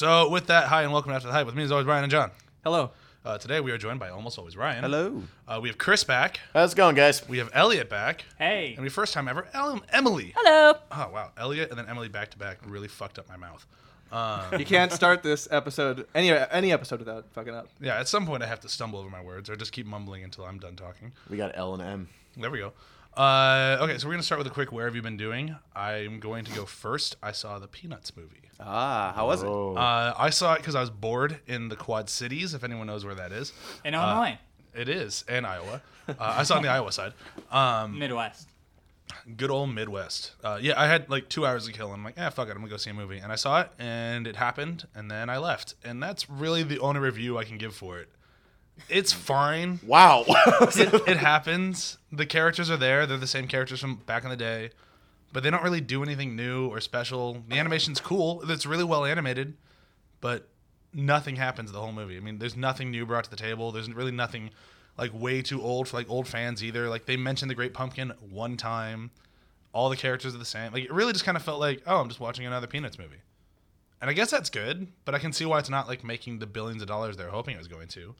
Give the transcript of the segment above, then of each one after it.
big eye. Okay, so with that, hi and welcome to After the Hype. With me as always, Ryan and John. Hello. Uh, today we are joined by almost always Ryan. Hello. Uh, we have Chris back. How's it going, guys? We have Elliot back. Hey. And we first time ever, El- Emily. Hello. Oh wow, Elliot and then Emily back to back really fucked up my mouth. You can't start this episode any any episode without fucking up. Yeah, at some point I have to stumble over my words or just keep mumbling until I'm done talking. We got L and M. There we go. Uh, okay, so we're gonna start with a quick "Where have you been doing?" I'm going to go first. I saw the Peanuts movie. Ah, how was it? Oh, Uh, I saw it because I was bored in the Quad Cities. If anyone knows where that is, In Illinois, it is in Iowa. Uh, I saw it on the Iowa side. Um, Midwest. good old Midwest. Uh, yeah, I had like two hours to kill. And I'm like, eh, fuck it, I'm gonna go see a movie. And I saw it, and it happened, and then I left. And that's really the only review I can give for it. It's fine. wow. it, it happens. The characters are there. They're the same characters from back in the day, but they don't really do anything new or special. The animation's cool. It's really well animated, but nothing happens the whole movie. I mean, there's nothing new brought to the table. There's really nothing like way too old for like old fans either. Like they mentioned the Great Pumpkin one time. All the characters are the same. Like it really just kind of felt like, oh, I'm just watching another Peanuts movie. And I guess that's good, but I can see why it's not like making the billions of dollars they're hoping it was going to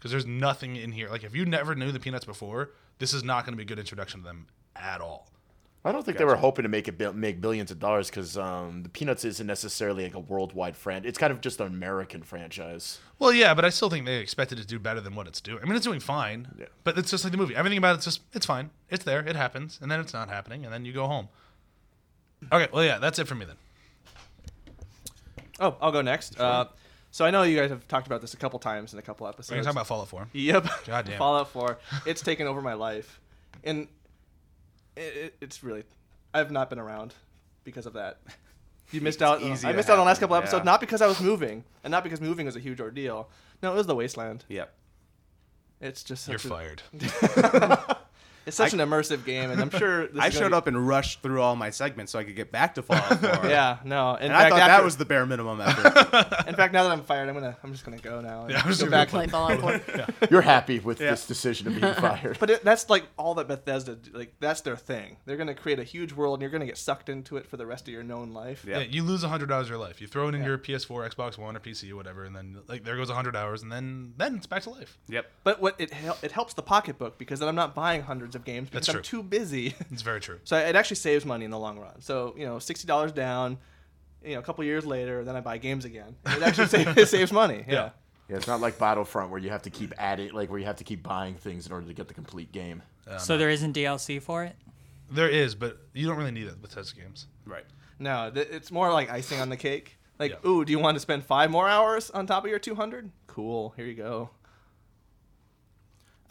because there's nothing in here. Like if you never knew the Peanuts before, this is not going to be a good introduction to them at all. I don't think they were hoping to make it bil- make billions of dollars because um, the Peanuts isn't necessarily like a worldwide franchise. It's kind of just an American franchise. Well, yeah, but I still think they expected it to do better than what it's doing. I mean, it's doing fine, Yeah. but it's just like the movie. Everything about it's just it's fine. It's there. It happens, and then it's not happening, and then you go home. Okay, well, yeah, that's it for me then. Oh, I'll go next. Uh, so I know you guys have talked about this a couple times in a couple episodes. We're gonna talk about Fallout 4. Yep. Goddamn. Fallout 4. It's taken over my life, and it, it, it's really. I've not been around because of that. You missed out. easy I missed out on the last couple episodes, yeah. not because I was moving, and not because moving was a huge ordeal. No, it was the wasteland. Yep. It's just You're a, fired. It's such an immersive game, and I'm sure this I is showed be- up and rushed through all my segments so I could get back to Fallout 4. Yeah, no. In And fact, I thought after, that was the bare minimum effort. In fact, now that I'm fired, I'm gonna. I'm just gonna go now. and Yeah, I'm just go gonna back. go Play Fallout 4. You're happy with Yeah. this decision of being fired. But it, that's like all that Bethesda like. That's their thing. They're gonna create a huge world, and you're gonna get sucked into it for the rest of your known life. Yeah. Yeah, you lose hundred hours of your life. You throw it in your PS4, Xbox One, or PC, or whatever, and then like there goes hundred hours, and then then it's back to life. yep. But what it hel- it helps the pocketbook because then I'm not buying hundreds of games because That's I'm true. too busy. It's very true. so it actually saves money in the long run. So you know, sixty dollars down. You know, a couple years later, then I buy games again. It actually saves, it saves money. Yeah. Yeah. yeah, it's not like Battlefront where you have to keep adding, like where you have to keep buying things in order to get the complete game. Uh, so there isn't DLC for it. There is, but you don't really need it with Bethesda games. Right. No, th- it's more like icing on the cake. Like, Yeah. ooh, do you want to spend five more hours on top of your 200? Cool, here you go.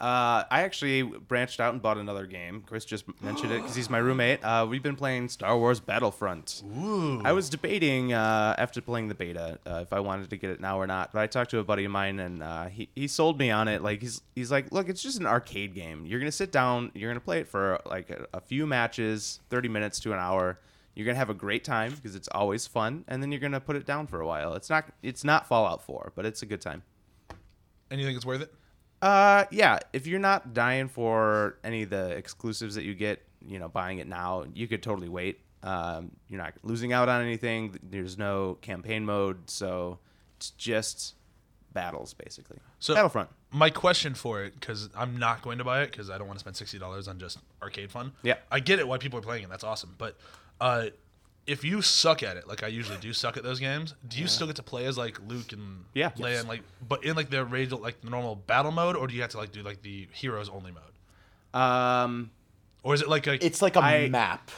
Uh, I actually branched out and bought another game. Chris just mentioned it because he's my roommate. Uh, we've been playing Star Wars Battlefront. Ooh. I was debating uh, after playing the beta uh, if I wanted to get it now or not, but I talked to a buddy of mine and uh, he he sold me on it. Like he's he's like, look, it's just an arcade game. You're gonna sit down, you're gonna play it for like a, a few matches, thirty minutes to an hour. You're gonna have a great time because it's always fun, and then you're gonna put it down for a while. It's not it's not Fallout 4, but it's a good time. And you think it's worth it? Uh, yeah. If you're not dying for any of the exclusives that you get, you know, buying it now, you could totally wait. Um, you're not losing out on anything. There's no campaign mode, so it's just battles basically. So- Battlefront. my question for it because I'm not going to buy it because I don't want to spend sixty dollars on just arcade fun. Yeah. I get it why people are playing it. That's awesome. But uh, if you suck at it, like I usually do, suck at those games, do you still get to play as like Luke and Yeah. Leia, Yes. and like, but in like the rage, like the normal battle mode, or do you have to like do like the heroes only mode, Um, or is it like a? It's like a I- map.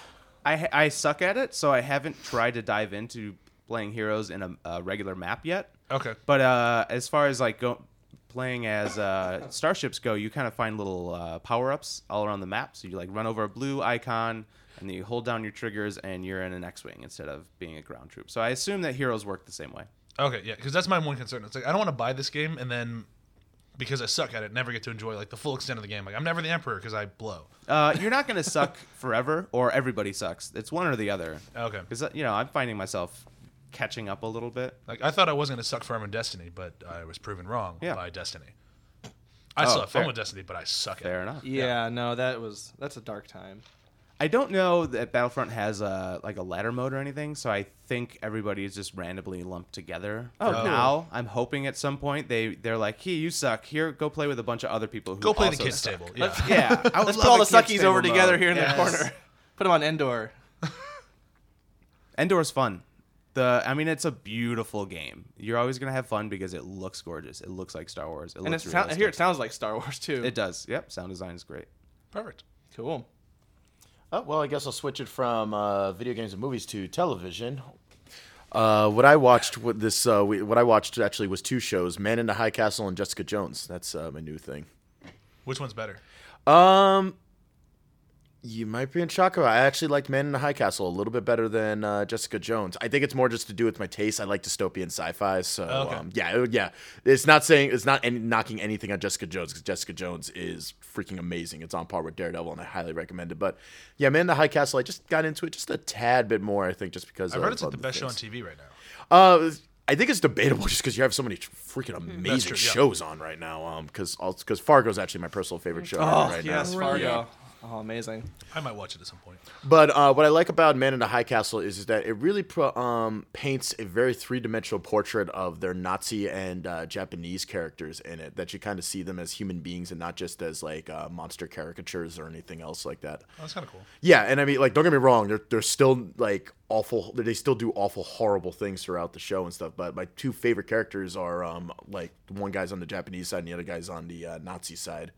I I suck at it, so I haven't tried to dive into playing heroes in a, a regular map yet. okay. But uh, as far as like go, playing as uh, starships go, you kind of find little uh, power ups all around the map. So you like run over a blue icon, and then you hold down your triggers, and you're in an X-wing instead of being a ground troop. So I assume that heroes work the same way. Okay, yeah, because that's my one concern. It's like I don't want to buy this game and then because I suck at it, never get to enjoy like the full extent of the game. Like I'm never the emperor because I blow. Uh, you're not gonna suck forever, or everybody sucks. It's one or the other. Okay, Because you know, I'm finding myself catching up a little bit. like I thought I wasn't gonna suck forever in Destiny, but I was proven wrong Yeah. by Destiny. I Oh, still have fun with Destiny, but I suck at Fair enough. Yeah, no, that was that's a dark time. I don't know that Battlefront has a like a ladder mode or anything, so I think everybody is just randomly lumped together. Oh, For cool. now, I'm hoping at some point they they're like, "Hey, you suck. Here, go play with a bunch of other people who Go play the kids suck." table. Yeah. Yeah, I would Let's love put all the suckies table over together mode. here in Yes. the corner. Put them on Endor. Endor's fun. The I mean, it's a beautiful game. You're always gonna have fun because it looks gorgeous. It looks like Star Wars. It And looks it's realistic. here it sounds like Star Wars too. It does. Yep. Sound design is great. Perfect. cool. Oh, well, I guess I'll switch it from uh, video games and movies to television. Uh, what I watched, what this, uh, we, what I watched actually was two shows: Man in the High Castle and Jessica Jones. That's uh, my new thing. Which one's better? Um, you might be in shock. about- I actually like Man in the High Castle a little bit better than uh, Jessica Jones. I think it's more just to do with my taste. I like dystopian sci-fi, so Okay. um, yeah, yeah. It's not saying it's not any, knocking anything on Jessica Jones because Jessica Jones is freaking amazing. It's on par with Daredevil, and I highly recommend it. But yeah, Man in the High Castle, I just got into it just a tad bit more. I think just because I've heard of it's like the other best show on. TV right now. Uh, I think it's debatable just because you have so many freaking amazing true, yeah. shows on right now. Um, because because Fargo's actually my personal favorite show Oh right yes, now. Fargo. Oh, amazing. I might watch it at some point. But uh, what I like about Man in the High Castle is, is that it really pro- um, paints a very three dimensional portrait of their Nazi and uh, Japanese characters in it. That you kind of see them as human beings and not just as like uh, monster caricatures or anything else like that. Oh, that's kind of cool. Yeah, and I mean, like, don't get me wrong, they're they're still like awful. They still do awful, horrible things throughout the show and stuff. But my two favorite characters are um like one guy's on the Japanese side and the other guy's on the uh, Nazi side,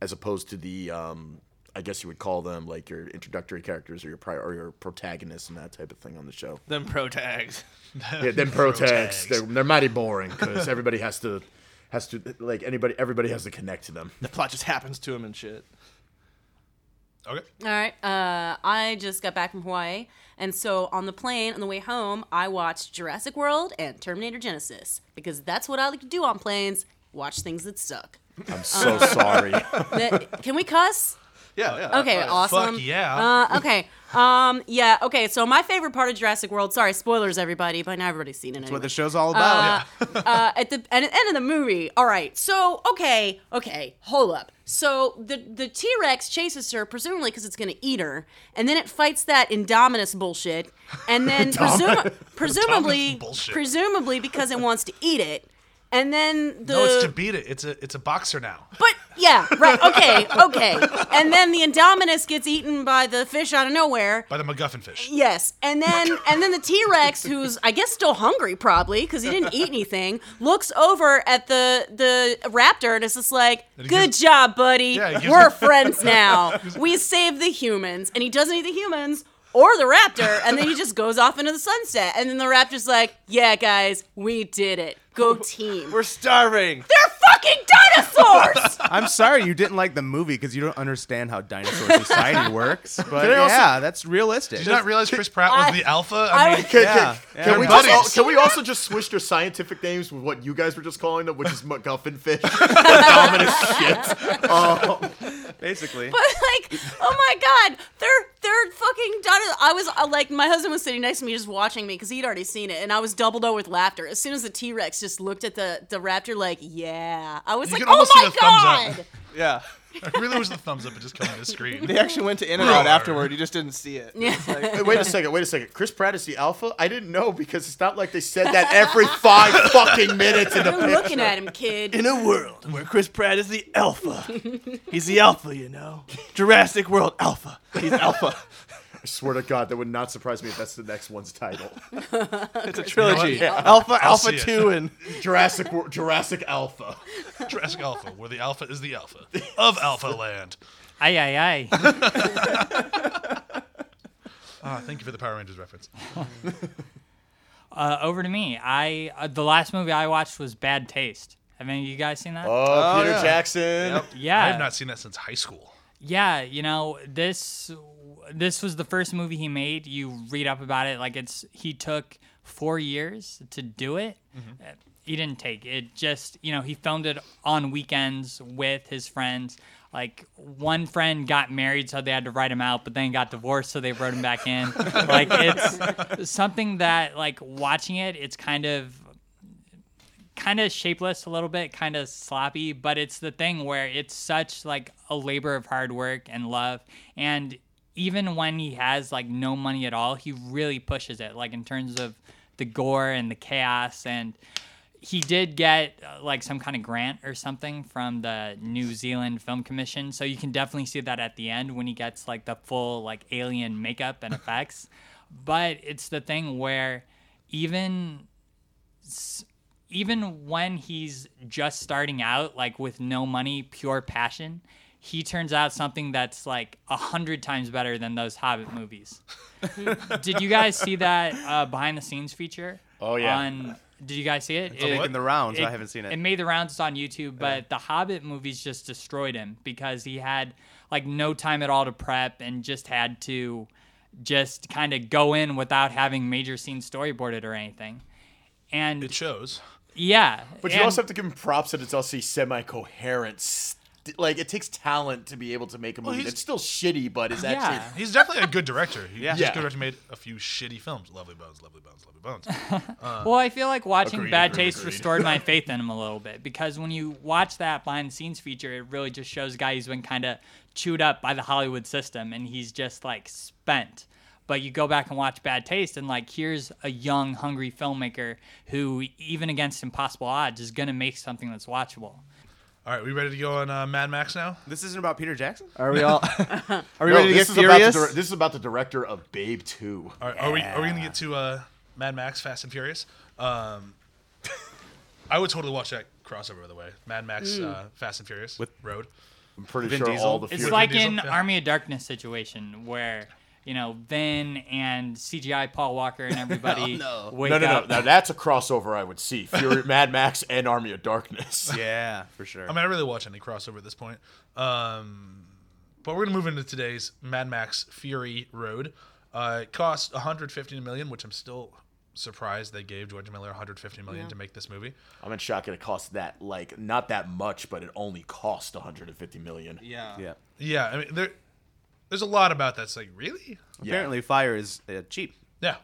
as opposed to the um I guess you would call them like your introductory characters or your prior or your protagonists and that type of thing on the show. Them pro tags. Yeah, them protags, Protags. they're, they're mighty boring because everybody has to has to like anybody everybody has to connect to them. The plot just happens to them and shit. Okay. All right. Uh, I just got back from Hawaii, and so on the plane on the way home, I watched Jurassic World and Terminator Genisys because that's what I like to do on planes: watch things that suck. I'm so sorry. That- Can we cuss? Yeah, yeah. Okay, awesome. Fuck yeah. Uh, okay. Um, yeah. Okay. So my favorite part of Jurassic World. Sorry, spoilers, everybody. but now everybody's seen it. That's what the show's all about. uh, at the at the end of the movie. All right. So okay, okay, hold up. So the the T Rex chases her, presumably because it's gonna eat her, and then it fights that Indominus bullshit, and then presum- presumably presumably because it wants to eat it, and then the no, it's to beat it. It's a it's a boxer now. but yeah, right. Okay, okay, and then the Indominus gets eaten by the fish out of nowhere. By the MacGuffin fish. Yes, and then and then the T Rex, who's I guess still hungry probably because he didn't eat anything, looks over at the the raptor and is just like, "Good gives- job, buddy. Yeah, We're friends now. we saved the humans." And he doesn't eat the humans or the raptor, and then he just goes off into the sunset. And then the raptor's like, "Yeah, guys, we did it. Go team. We're starving. They're fucking dinosaurs." I'm sorry you didn't like the movie because you don't understand how dinosaur society works. But I also- yeah, that's realistic. Did you not realize Chris Pratt was I- the alpha? I- I mean, Can, Yeah, can, yeah. can we just, al- buddies. can we also just switch their scientific names with what you guys were just calling them, which is MacGuffin fish? Dominant shit. Oh, Basically. But like, oh my god, they're they're fucking dino- I was uh, like, my husband was sitting next to me, just watching me because he'd already seen it, and I was doubled over with laughter as soon as the T Rex just looked at the the raptor, like, yeah. I was You like, oh my the thumbs up. god. Yeah. I really was the thumbs up would just come on the screen. They actually went to In and Out afterward. You just didn't see it. Yeah. Hey, wait a second, wait a second. Chris Pratt is the alpha? I didn't know because it's not like they said that every five fucking minutes in the You're picture. looking at him, kid. In a world where Chris Pratt is the alpha, he's the alpha, you know. Jurassic World alpha. He's alpha. I swear to God, that would not surprise me if that's the next one's title. It's a trilogy. Yeah. Alpha, I'll Alpha see it. Two, and Jurassic Wor- Jurassic Alpha. Jurassic Alpha, where the alpha is the alpha of Alpha Land. Aye, aye, aye. Ah, thank you for the Power Rangers reference. uh, over to me. I uh, the last movie I watched was Bad Taste. Have any of you guys seen that? Oh, Peter yeah. Jackson. yeah. I have not seen that since high school. Yeah, you know, this this was the first movie he made. You read up about it like it's he took 4 years to do it. Uh, He didn't take it. Just, you know, he filmed it on weekends with his friends. Like one friend got married so they had to write him out, but then got divorced so they wrote him back in. like it's something that like watching it, it's kind of kind of shapeless a little bit, kind of sloppy, but it's the thing where it's such like a labor of hard work and love and even when he has like no money at all, he really pushes it, like in terms of the gore and the chaos. And he did get uh, like some kind of grant or something from the New Zealand Film Commission, so you can definitely see that at the end when he gets like the full like alien makeup and effects. but it's the thing where even even when he's just starting out, like with no money, pure passion, he turns out something that's like a hundred times better than those Hobbit movies. Did you guys see that uh, behind the scenes feature? Oh, yeah. On, did you guys see it? on It- what? In the rounds, I haven't seen it. It made the rounds. It's on YouTube, but the Hobbit movies just destroyed him because he had like no time at all to prep and just had to just kind of go in without having major scenes storyboarded or anything. And It shows. yeah, But you also have to give him props that it's also semi-coherent. St- like it takes talent to be able to make a movie he's- that's still shitty, but is actually yeah. He's definitely a good director. He, Yeah. He's Yeah. a good director. Made a few shitty films. Lovely Bones, Lovely Bones, Lovely Bones. Uh, well, I feel like watching Agreed, Bad agreed, Taste agreed. restored my faith in him a little bit because when you watch that behind the scenes feature, it really just shows a guy who's been kind of chewed up by the Hollywood system and he's just like spent. But you go back and watch Bad Taste, and like, here's a young, hungry filmmaker who, even against impossible odds, is going to make something that's watchable. All right, we ready to go on uh, Mad Max now? This isn't about Peter Jackson. Are we all? Are we No, ready to this get is about the furious? dir- this is about the director of Babe Two. All right, are we are we gonna get to uh, Mad Max Fast and Furious? Um, I would totally watch that crossover. By the way, Mad Max uh, Fast and Furious with Road. I'm pretty Vin sure Diesel? all the It's Fury- like Diesel, in yeah. Army of Darkness situation where, you know, Vin and CGI Paul Walker and everybody wake no, no, no. up. Now that's a crossover I would see. Fury, Mad Max, and Army of Darkness. Yeah, for sure. I mean, I really watch any crossover at this point. Um, but we're gonna move into today's Mad Max Fury Road. Uh, it cost 150 million, which I'm still surprised they gave George Miller 150 million to make this movie. I'm in shock it cost that like not that much, but it only cost 150 million. yeah. yeah. Yeah, I mean, there, there's a lot about that's like really. Apparently, fire is uh, cheap. Yeah.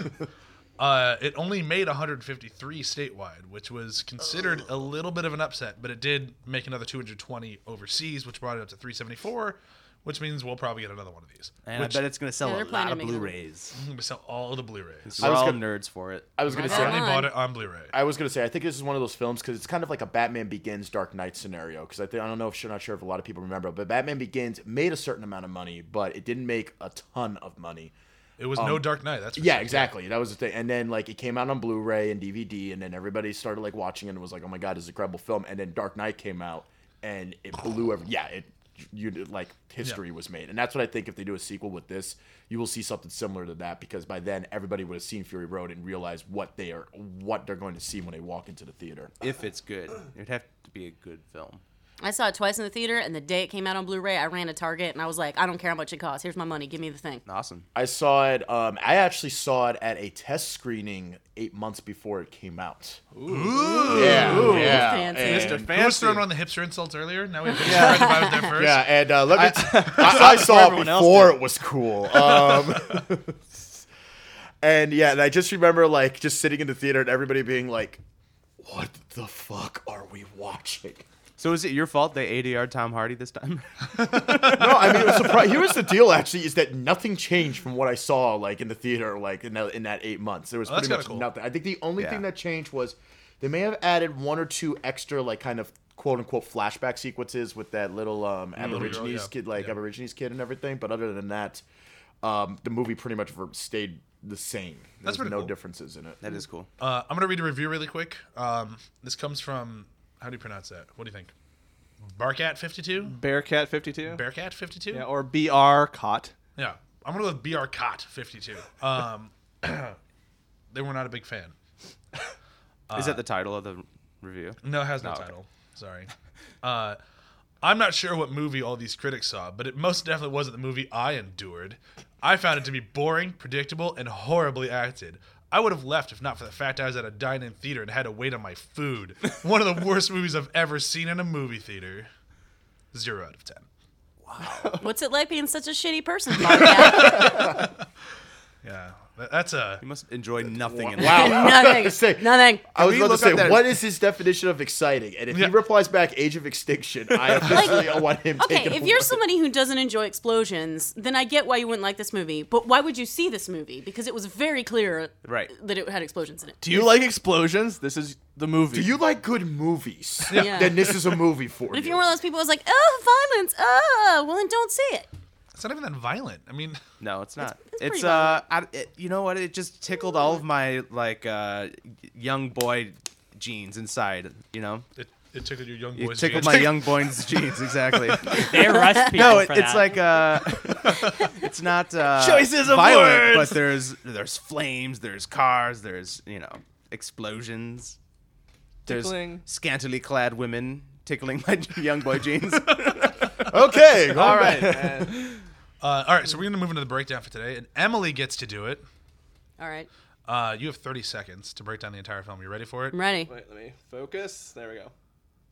uh, it only made 153 statewide, which was considered a little bit of an upset, but it did make another 220 overseas, which brought it up to 374, which means we'll probably get another one of these. And which I bet it's going to sell Yeah, a they're lot planning of to make it. Blu-rays. we sell all the Blu-rays. We're was all gonna- nerds for it. I was gonna say on. Finally on. bought it on Blu-ray. I was gonna say I think this is one of those films because it's kind of like a Batman Begins Dark Knight scenario because I think I don't know if I'm not sure if a lot of people remember, but Batman Begins made a certain amount of money, but it didn't make a ton of money. It was no Dark Knight. That's for Um, Yeah, sure. exactly. That was the thing. And then like it came out on Blu-ray and DVD, and then everybody started like watching it and was like, "Oh my god, it's a incredible film." And then Dark Knight came out, and it blew every. Yeah, it you like history was made, and that's what I think. If they do a sequel with this, you will see something similar to that because by then everybody would have seen Fury Road and realized what they are, what they're going to see when they walk into the theater. If it's good, it'd have to be a good film. I saw it twice in the theater, and the day it came out on Blu-ray, I ran to Target and I was like, I don't care how much it costs. Here's my money. Give me the thing. Awesome. I saw it. Um, I actually saw it at a test screening eight months before it came out. Ooh, yeah, yeah. fancy. and- Mr. Who was throwing around the hipster insults earlier? Now we have hipster yeah. if I was there first. Yeah, and uh, let me. t- I, I saw it before it was cool. Um, and yeah, and I just remember like just sitting in the theater and everybody being like, "What the fuck are we watching?" So is it your fault they ADR Tom Hardy this time? No, I mean, it was surpri- here was the deal. Actually, is that nothing changed from what I saw like in the theater, like in that, in that eight months. There was Oh, pretty much cool. nothing. I think the only Yeah. thing that changed was they may have added one or two extra, like kind of quote unquote flashback sequences with that little um, Aborigines yeah. kid, like Yeah. Aborigines kid and everything. But other than that, um, the movie pretty much stayed the same. That's There's pretty no cool. differences in it. that is cool. Uh, I'm gonna read a review really quick. Um, this comes from how do you pronounce that? What do you think? Barcat 52? Bearcat 52. Bearcat 52? Yeah, or BR Cot. Yeah, I'm gonna go with BR Cot 52. Um, they were not a big fan. is that the title of the review? No, it has no, title. Sorry. Uh, I'm not sure what movie all these critics saw, but it most definitely wasn't the movie I endured. I found it to be boring, predictable, and horribly acted. I would have left if not for the fact I was at a dine-in theater and had to wait on my food. One of the worst movies I've ever seen in a movie theater. Zero out of ten. Wow. What's it like being such a shitty person? Yeah, That- That's a You must enjoy nothing in Wow. Nothing. Say- Nothing. I was we about to look say, that- what is his definition of exciting? And if Yeah. he replies back, Age of Extinction, I officially want him Okay, taken if you're somebody who doesn't enjoy explosions, then I get why you wouldn't like this movie. But why would you see this movie? Because it was very clear Right. that it had explosions in it. Do you like explosions? This is the movie. Do you like good movies? Yeah. Then this is a movie for But if you. you're one of those people who's like, oh, violence, oh, well, then don't see it. It's not even that violent. I mean, No, it's not. it's It's, pretty uh, I, it, you know what? It just tickled all of my like uh, young boy genes inside. You know, it, it tickled your young it boys. tickled genes. my young boy's genes exactly. They arrest people no, it, for it's that. like uh, it's not uh, Choices of violent, words. but there's there's flames, there's cars, there's you know explosions. There's Tickling. scantily clad women tickling my young boy jeans. okay, All right, man. Uh, all right, so we're gonna move into the breakdown for today, and Emily gets to do it. All right, Uh, you have 30 seconds to break down the entire film. You ready for it? I'm ready. Wait, let me focus. There we go.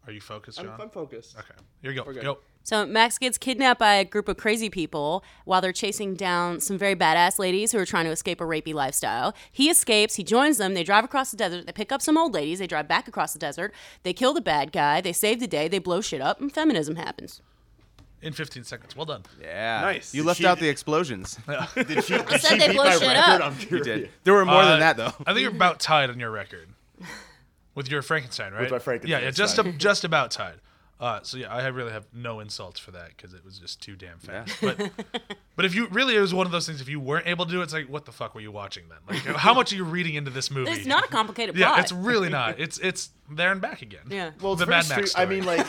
Are you focused, I'm, John? I'm focused. Okay, here you go. We're. Go. So Max gets kidnapped by a group of crazy people while they're chasing down some very badass ladies who are trying to escape a rapey lifestyle. He escapes, he joins them, they drive across the desert, they pick up some old ladies, they drive back across the desert, they kill the bad guy, they save the day, they blow shit up, and feminism happens. In 15 seconds. Well done. yeah, Nice. You left She- out the explosions. Did she, did said she they beat blow my shit record? up. I'm You curious. did. There were more Uh, than that though. I think you're about tied on your record with your Frankenstein, right? With my Frankenstein, Yeah, yeah, just a, just about tied. Uh, so yeah, I have- really have no insults for that because it was just too damn fast. But but if you really, it was one of those things. If you weren't able to do it, it's like, what the fuck were you watching then? Like, how much are you reading into this movie? It's not a complicated plot. Yeah, it's really not. It's it's there and back again. Yeah. Well, it's the very Mad Max stre- I story. mean, like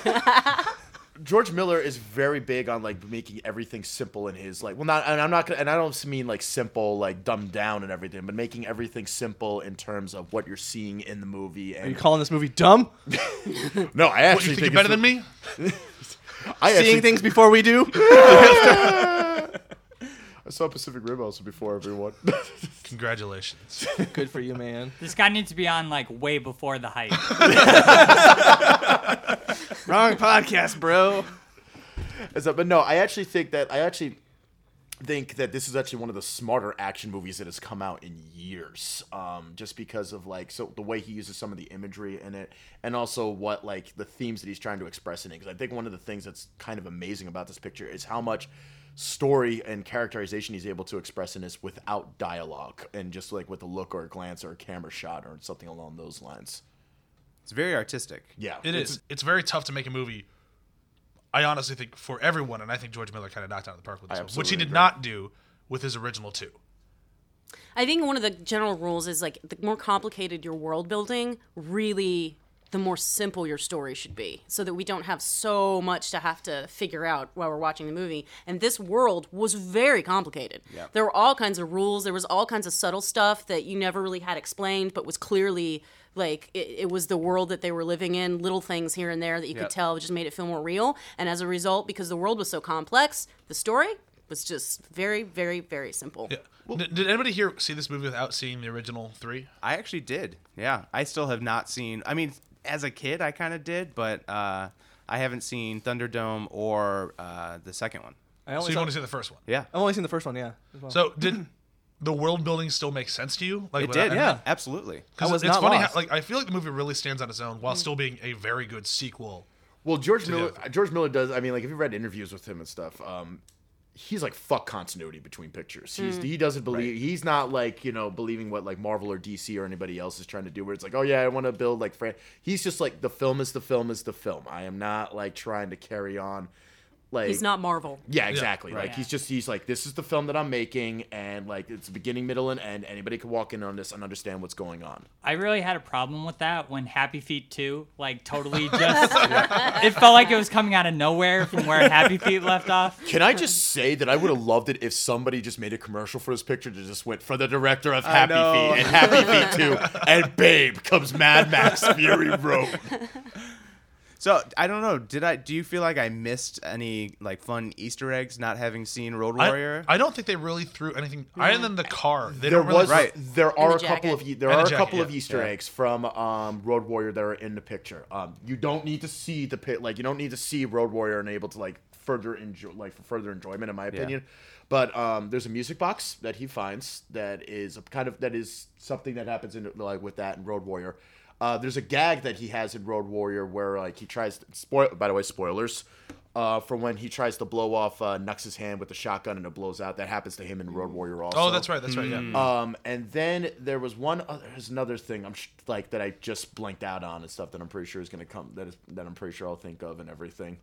George Miller is very big on like making everything simple in his like. Well, not and I'm not gonna and I don't mean like simple like dumbed down and everything, but making everything simple in terms of what you're seeing in the movie. Are you And calling this movie dumb? no, I actually What, you think you're better than me? I Seeing actually things before we do. I saw Pacific Rim also before everyone. Congratulations. Good for you, man. this guy needs to be on like way before the hype. Wrong podcast, bro. That- but no, I actually think that I actually think that this is actually one of the smarter action movies that has come out in years. Um, just because of like so the way he uses some of the imagery in it, and also what like the themes that he's trying to express in it. Because I think one of the things that's kind of amazing about this picture is how much story and characterization he's able to express in this without dialogue and just like with a look or a glance or a camera shot or something along those lines. It's very artistic. Yeah, It it's- is. It's very tough to make a movie. I honestly think for everyone, and I think George Miller kind of knocked out of the park with this, one, which he did agree. not do with his original two. I think one of the general rules is like the more complicated your world building, really the more simple your story should be so that we don't have so much to have to figure out while we're watching the movie. And this world was very complicated. There were all kinds of rules, there was all kinds of subtle stuff that you never really had explained but was clearly like it, it was the world that they were living in, little things here and there that you Yep. could tell just made it feel more real. And as a result, because the world was so complex, the story was just very, very, very simple. Yeah. did, did anybody here see this movie without seeing the original three? I actually did. Yeah, I still have not seen. I mean, as a kid, I kind of did, but uh, I haven't seen Thunderdome or uh, the second one. I only So only you saw, want to see the first one? Yeah, I've only seen the first one, yeah. as well. So did the world building still makes sense to you? Like it without- did. yeah. absolutely. 'cause I was it's not funny lost. how like I feel like the movie really stands on its own while still being a very good sequel. Well, George Miller, George Miller does. I mean, like if you read interviews with him and stuff, um, he's like fuck continuity between pictures. He's he doesn't believe. He's not like you know believing what like Marvel or DC or anybody else is trying to do. Where it's like, oh yeah, I want to build like Fran. He's just like the film is the film is the film. I am not like trying to carry on. Like He's not Marvel. Yeah, exactly. right. Like he's just he's like this is the film that I'm making, and like it's beginning, middle, and end. Anybody can walk in on this and understand what's going on. I really had a problem with that when Happy Feet 2, like, totally just. It felt like it was coming out of nowhere from where Happy Feet left off. Can I just say that I would have loved it if somebody just made a commercial for this picture that just went for the director of Happy know. Feet and Happy Feet 2 and Babe comes Mad Max Fury Road. So I don't know. Did I? Do you feel like I missed any like fun Easter eggs not having seen Road Warrior? I don't think they really threw anything other than the car. They There don't really was Right. there are the a couple of there And are the a couple jacket, of. Easter Yeah. eggs from um, Road Warrior that are in the picture. Um, you don't need to see the pit like you don't need to see Road Warrior and able to like further enjoy like for further enjoyment in my opinion. But um, there's a music box that he finds that is a kind of that is something that happens in like with that in Road Warrior. Uh, there's a gag that he has in Road Warrior where like he tries to spoil. By the way, spoilers. Uh, for when he tries to blow off uh, Nux's hand with a shotgun and it blows out. That happens to him in Road Warrior also. Oh, that's right. That's right. Yeah. Um, and then there was one. Other, there's another thing I'm sh- like that I just blanked out on and stuff that I'm pretty sure is gonna come. That is that I'm pretty sure I'll think of and everything.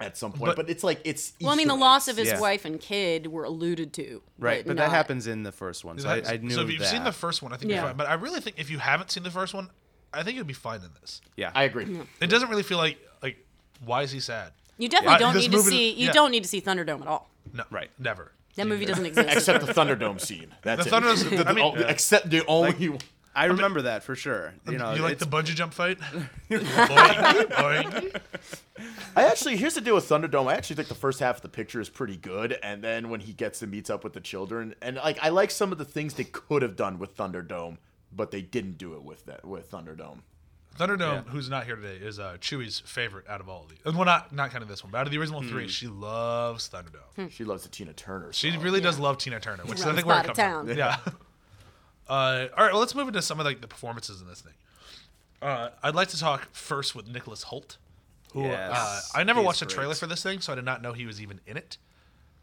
At some point, But- but, it's like it's. Well, I mean, the Easter loss of his Yeah. wife and kid were alluded to. Right, but, that happens in the first one, so I, I knew so if you've that. seen the first one, I think Yeah. you're fine. But I really think if you haven't seen the first one, I think you'd be fine in this. yeah, I agree. It doesn't really feel like like why is he sad? You definitely I- don't this need to see. You yeah. don't need to see Thunderdome at all. No, Right. never. That movie doesn't exist. Except the Thunderdome scene. That's The it. Thunderdome- The- I mean- the- except the only. I remember that for sure. You know, you like the bungee jump fight? boing, boing. I actually here's the deal with Thunderdome. I actually think the first half of the picture is pretty good, and then when he gets and meets up with the children, and like I like some of the things they could have done with Thunderdome, but they didn't do it with that with Thunderdome. Thunderdome, who's not here today, is uh, Chewie's favorite out of all of these. And well, not not kind of this one, but out of the original Hmm. three, she loves Thunderdome. She loves the Tina Turner. She song. really does love Tina Turner, which is I think where it part comes of from. Yeah. Uh, all right, well, let's move into some of like the performances in this thing. Uh, I'd like to talk first with Nicholas Hoult, who Yes, uh, I never he watched a great. trailer for this thing, so I did not know he was even in it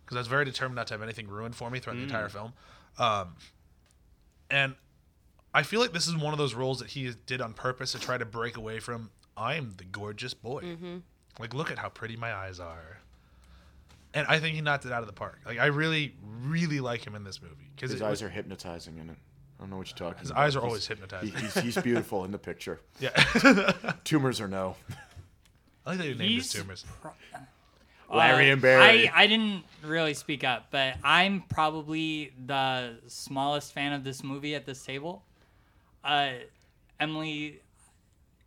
because I was very determined not to have anything ruined for me throughout the Mm. entire film. Um, and I feel like this is one of those roles that he did on purpose to try to break away from. I'm the gorgeous boy. Mm-hmm. Like, look at how pretty my eyes are. And I think he knocked it out of the park. Like, I really, really like him in this movie because His eyes are hypnotizing in it. I don't know what you're talking about. His about. eyes are He's- always hypnotizing. he- he's, he's beautiful in the picture. Yeah, Tumors or no. I like that you named his He's tumors. Larry Uh, and Barry. I, I didn't really speak up, but I'm probably the smallest fan of this movie at this table. Uh, Emily,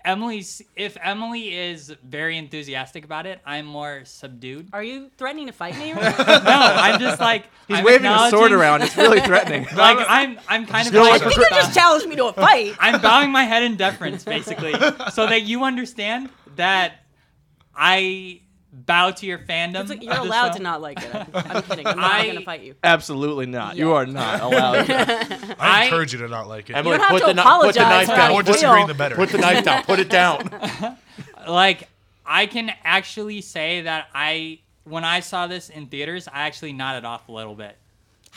Emily's if Emily is very enthusiastic about it, I'm more subdued. Are you threatening to fight me? No, I'm just like He's I'm waving a sword acknowledging- aronund. It's really threatening. Like I'm, I'm kind of don't like, like you could just challenge me to a fight. I'm bowing my head in deference, basically, so that you understand that I bow to your fandom. It's like you're allowed film. to not like it. I'm, I'm kidding. I'm not I- gonna fight you. Absolutely not. You are not allowed. I, I- encourage you to not like it. Emily, don't have put to the, kni- put the knife down. how Or you Put, the better. put the knife down. Put it down. like I can actually say that I when I saw this in theaters, I actually nodded off a little bit.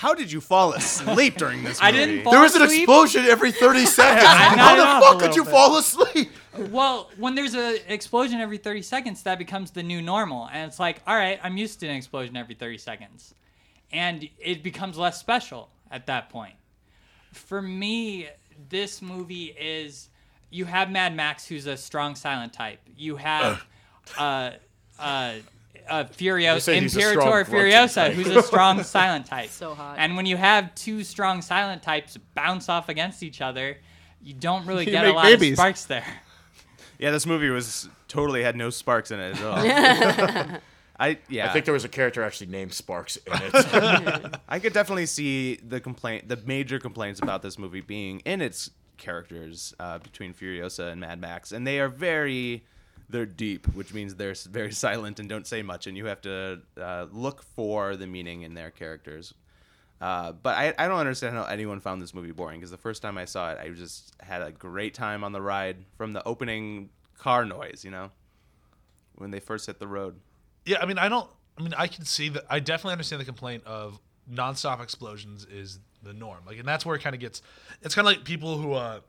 How did you fall asleep during this movie? I didn't fall There was an explosion every 30 seconds. How the fuck could you bit. fall asleep? Well, when there's an explosion every 30 seconds, that becomes the new normal. And it's like, all right, I'm used to an explosion every 30 seconds. And it becomes less special at that point. For me, this movie is you have Mad Max, who's a strong silent type. You have uh, uh, uh, Furiosa, say he's a strong Imperator grunting Furiosa, who's a strong silent type. So hot. And when you have two strong silent types bounce off against each other, you don't really You get a make lot babies. of sparks there. Yeah, this movie was totally had no sparks in it at all. I yeah, I think there was a character actually named Sparks in it. I could definitely see the complaint, the major complaints about this movie being in its characters uh, between Furiosa and Mad Max, and they are very, they're deep, which means they're very silent and don't say much, and you have to uh, look for the meaning in their characters. Uh, but I, I don't understand how anyone found this movie boring because the first time I saw it, I just had a great time on the ride from the opening car noise, you know, when they first hit the road. Yeah, I mean, I don't. I mean, I can see that. I definitely understand the complaint of nonstop explosions is the norm. Like, and that's where it kind of gets. It's kind of like people who. uh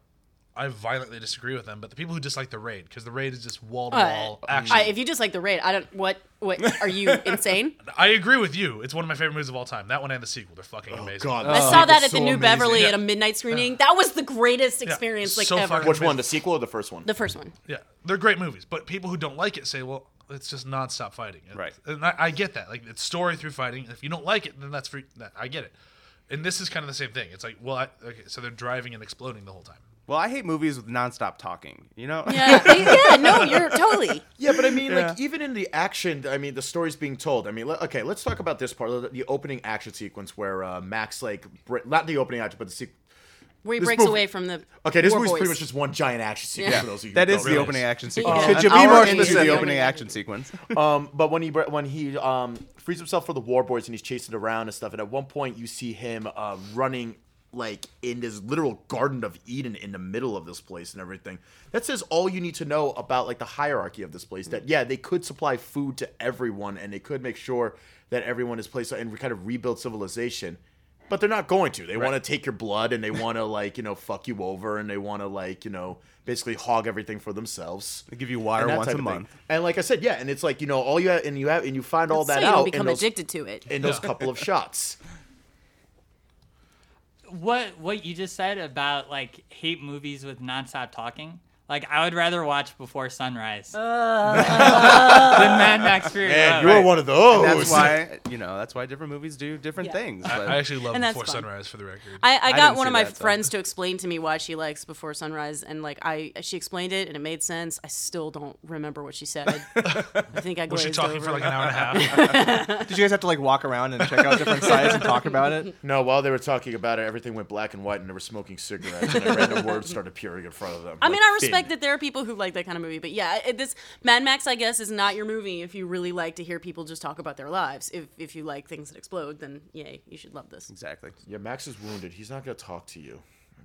I violently disagree with them, but the people who dislike the raid because the raid is just wall to wall action. I, if you just like the raid, I don't. What? What? Are you insane? I agree with you. It's one of my favorite movies of all time. That one and the sequel, they're fucking oh, amazing. God, I saw that at the so New amazing. Beverly Yeah. at a midnight screening. That was the greatest Yeah, experience like so ever. fucking Which one, the sequel or the first one? The first one. Yeah, they're great movies, but people who don't like it say, "Well, it's just nonstop fighting." And- Right. And I, I get that. Like it's story through fighting. If you don't like it, then that's free. I get it. And this is kind of the same thing. It's like, well, I, okay, so they're driving and exploding the whole time. Well, I hate movies with nonstop talking. You know. Yeah, yeah, no, you're totally. Yeah, but I mean, like even in the action, I mean, the story's being told. I mean, le- okay, let's talk about this part, the- the opening action sequence where uh, Max, like, br- not the opening action, but the sequence. Where he This breaks movie- away from the Okay, this war movie's pretty much just one giant action sequence. Yeah. For those of you That is the realize. opening action Yeah. sequence. Could you be hour more into specific? the opening action sequence? um, but when he when he um, frees himself for the war boys and he's chasing around and stuff, and at one point you see him uh, running like in this literal Garden of Eden in the middle of this place and everything. That says all you need to know about like the hierarchy of this place. That yeah, they could supply food to everyone and they could make sure that everyone is placed and we kind of rebuild civilization. But they're not going to. They want to take your blood and they want to like you know fuck you over and they want to like you know basically hog everything for themselves. They give you water once a of thing. month. And like I said, yeah, and it's like you know all you have, and you have and you find all so that you out don't become those, addicted to it. in those couple of shots. what what you just said about like hate movies with nonstop talking. Like I would rather watch Before Sunrise Uh. than Mad Max Fury Man, Road. you're one of those. And that's why you know that's why different movies do different Yeah. things. I, but- I actually love And that's Before fun. Sunrise for the record. I, I got didn't one of see my that, so- friends to explain to me why she likes Before Sunrise, and like I, she explained it and it made sense. I still don't remember what she said. I think I was she glazed talking over for like an hour and a half? Did you guys have to like walk around and check out different sites and talk about it? No, while they were talking about it, everything went black and white, and they were smoking cigarettes, and a random words started appearing in front of them. I mean, I respect Finn. that there are people who like that kind of movie, but yeah, it, this Mad Max, I guess, is not your movie if you really like to hear people just talk about their lives. If if you like things that explode, then yay, you should love this. exactly. Yeah, Max is wounded. He's not gonna talk to you.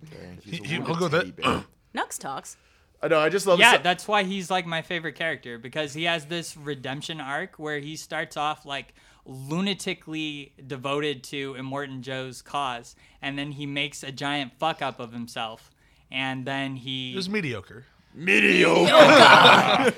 Okay, he's a He- he- wounded he'll go teddy that- bear. Nux talks. I know. I just love. Yeah, this- that's why he's like my favorite character because he has this redemption arc where he starts off like lunatically devoted to Immortan Joe's cause, and then he makes a giant fuck up of himself, and then he It was mediocre.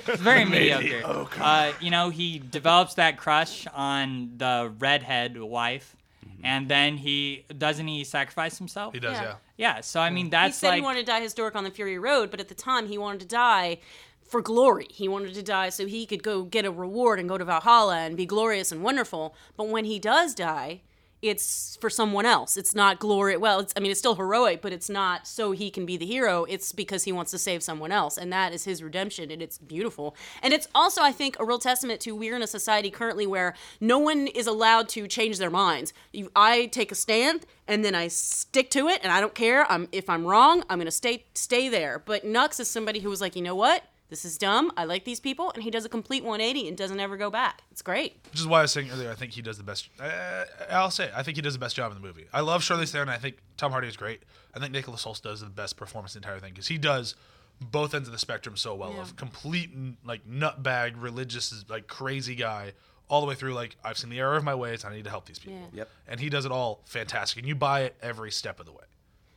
It's very mediocre. Uh, you know, he develops that crush on the redhead wife, and then he doesn't he sacrifice himself? He does, Yeah. yeah. Yeah. So I mean, He that's said like he wanted to die historic on the Fury Road, but at the time he wanted to die for glory. He wanted to die so he could go get a reward and go to Valhalla and be glorious and wonderful. But when he does die, it's for someone else. It's not glory. Well, I mean, it's still heroic, but it's not so he can be the hero. It's because he wants to save someone else, and that is his redemption, and it's beautiful. And it's also, I think, a real testament to we're in a society currently where no one is allowed to change their minds. You, I take a stand, and then I stick to it, and I don't care. I'm if I'm wrong, I'm gonna stay stay there. But Nux is somebody who was like, you know what? This is dumb. I like these people, and he does a complete 180 and doesn't ever go back. It's great. Which is why I was saying earlier, I think he does the best. Uh, I'll say, it, I think he does the best job in the movie. I love Charlize Theron. I think Tom Hardy is great. I think Nicholas Hoult does the best performance in the entire thing because he does both ends of the spectrum so well. Yeah. Of complete like nutbag, religious, like crazy guy, all the way through. Like I've seen the error of my ways. I need to help these people. Yeah. Yep. And he does it all fantastic, and you buy it every step of the way.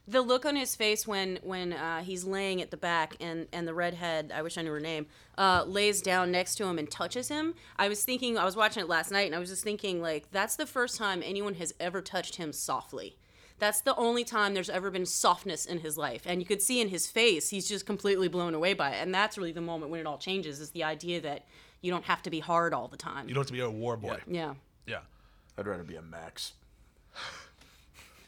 The look on his face when when uh, he's laying at the back and and the redhead I wish I knew her name uh, lays down next to him and touches him. I was thinking I was watching it last night and I was just thinking like that's the first time anyone has ever touched him softly. That's the only time there's ever been softness in his life, and you could see in his face he's just completely blown away by it. And that's really the moment when it all changes is the idea that you don't have to be hard all the time. You don't have to be a war boy. yeah. Yeah. I'd rather be a Max.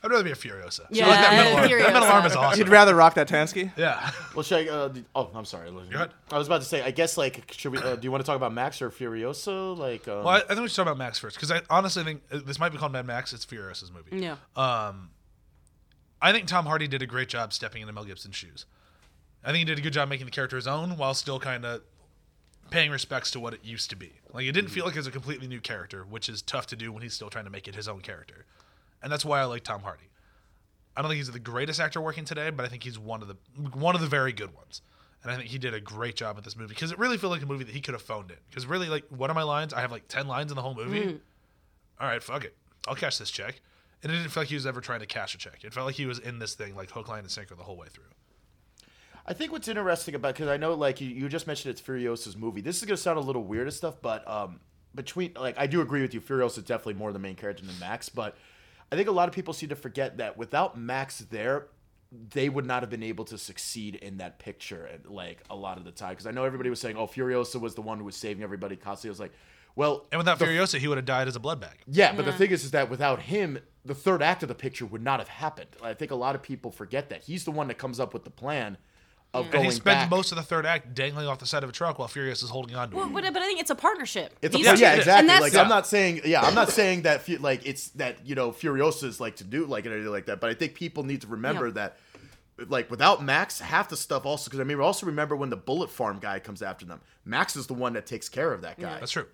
I'd rather be a Furiosa. Yeah, like that metal arm. Furiosa. That metal arm is awesome. You'd rather rock that Tansky? yeah. Well, should I? Uh, oh, I'm sorry. Go ahead. I was about to say. I guess like, should we? Uh, do you want to talk about Max or Furiosa? Like, um, Well, I, I think we should talk about Max first because I honestly think uh, this might be called Mad Max. It's Furiosa's movie. Yeah. Um, I think Tom Hardy did a great job stepping into Mel Gibson's shoes. I think he did a good job making the character his own while still kind of paying respects to what it used to be. Like it didn't feel like it was a completely new character, which is tough to do when he's still trying to make it his own character. And that's why I like Tom Hardy. I don't think he's the greatest actor working today, but I think he's one of the one of the very good ones. And I think he did a great job with this movie because it really felt like a movie that he could have phoned in. Because really, like one of my lines, I have like ten lines in the whole movie. All right, fuck it, I'll cash this check. And it didn't feel like he was ever trying to cash a check. It felt like he was in this thing like hook, line, and sinker the whole way through. I think what's interesting about because I know like you, you just mentioned it's Furiosa's movie. This is gonna sound a little weird and stuff, but um, between like I do agree with you. Furiosa is definitely more the main character than Max, but I think a lot of people seem to forget that without Max there, they would not have been able to succeed in that picture. Eh, like a lot of the time, because I know everybody was saying, "Oh, Furiosa was the one who was saving everybody." Constantly, was like, "Well, And without the Furiosa, he would have died as a blood bag. yeah, but the thing is, is that without him, the third act of the picture would not have happened. I think a lot of people forget that he's the one that comes up with the plan of And going he spends back. most of the third act dangling off the side of a truck while Furious is holding on to Well, but, but I think it's a partnership. It's a, These yeah, two- yeah, And exactly. that's- Like Yeah. I'm not saying, yeah, I'm not saying that like it's that you know Furiosa is like to do like anything like that, but I think people need to remember Yeah. that like without Max, half the stuff also because I mean also remember when the Bullet Farm guy comes after them. Max is the one that takes care of that guy. That's true.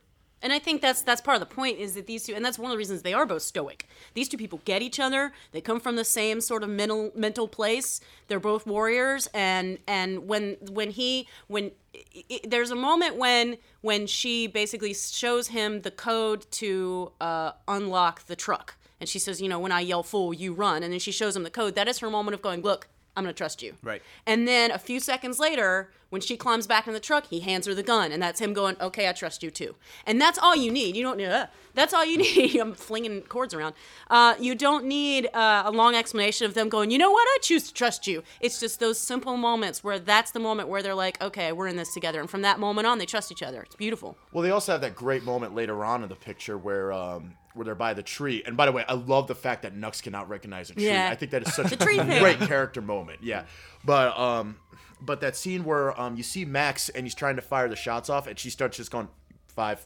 And I think that's that's part of the point is that these two, and that's one of the reasons they are both stoic. These two people get each other. They come from the same sort of mental mental place. They're both warriors, and and when when he when i i there's a moment when when she basically shows him the code to uh, unlock the truck, and she says, you know, when I yell "fool," you run, and then she shows him the code. That is her moment of going, look. I'm gonna trust you. Right. And then a few seconds later, when she climbs back in the truck, he hands her the gun, and that's him going, "Okay, I trust you too." And that's all you need. You don't need. Uh, that's all you need. I'm flinging cords around. Uh, you don't need uh, a long explanation of them going, "You know what? I choose to trust you." It's just those simple moments where that's the moment where they're like, "Okay, we're in this together," and from that moment on, they trust each other. It's beautiful. Well, they also have that great moment later on in the picture where um, where they're by the tree. And by the way, I love the fact that Nux cannot recognize a tree. Yeah. I think that is such a tree thing. great character moment. Yeah, but um, but that scene where um, you see Max and he's trying to fire the shots off, and she starts just going five,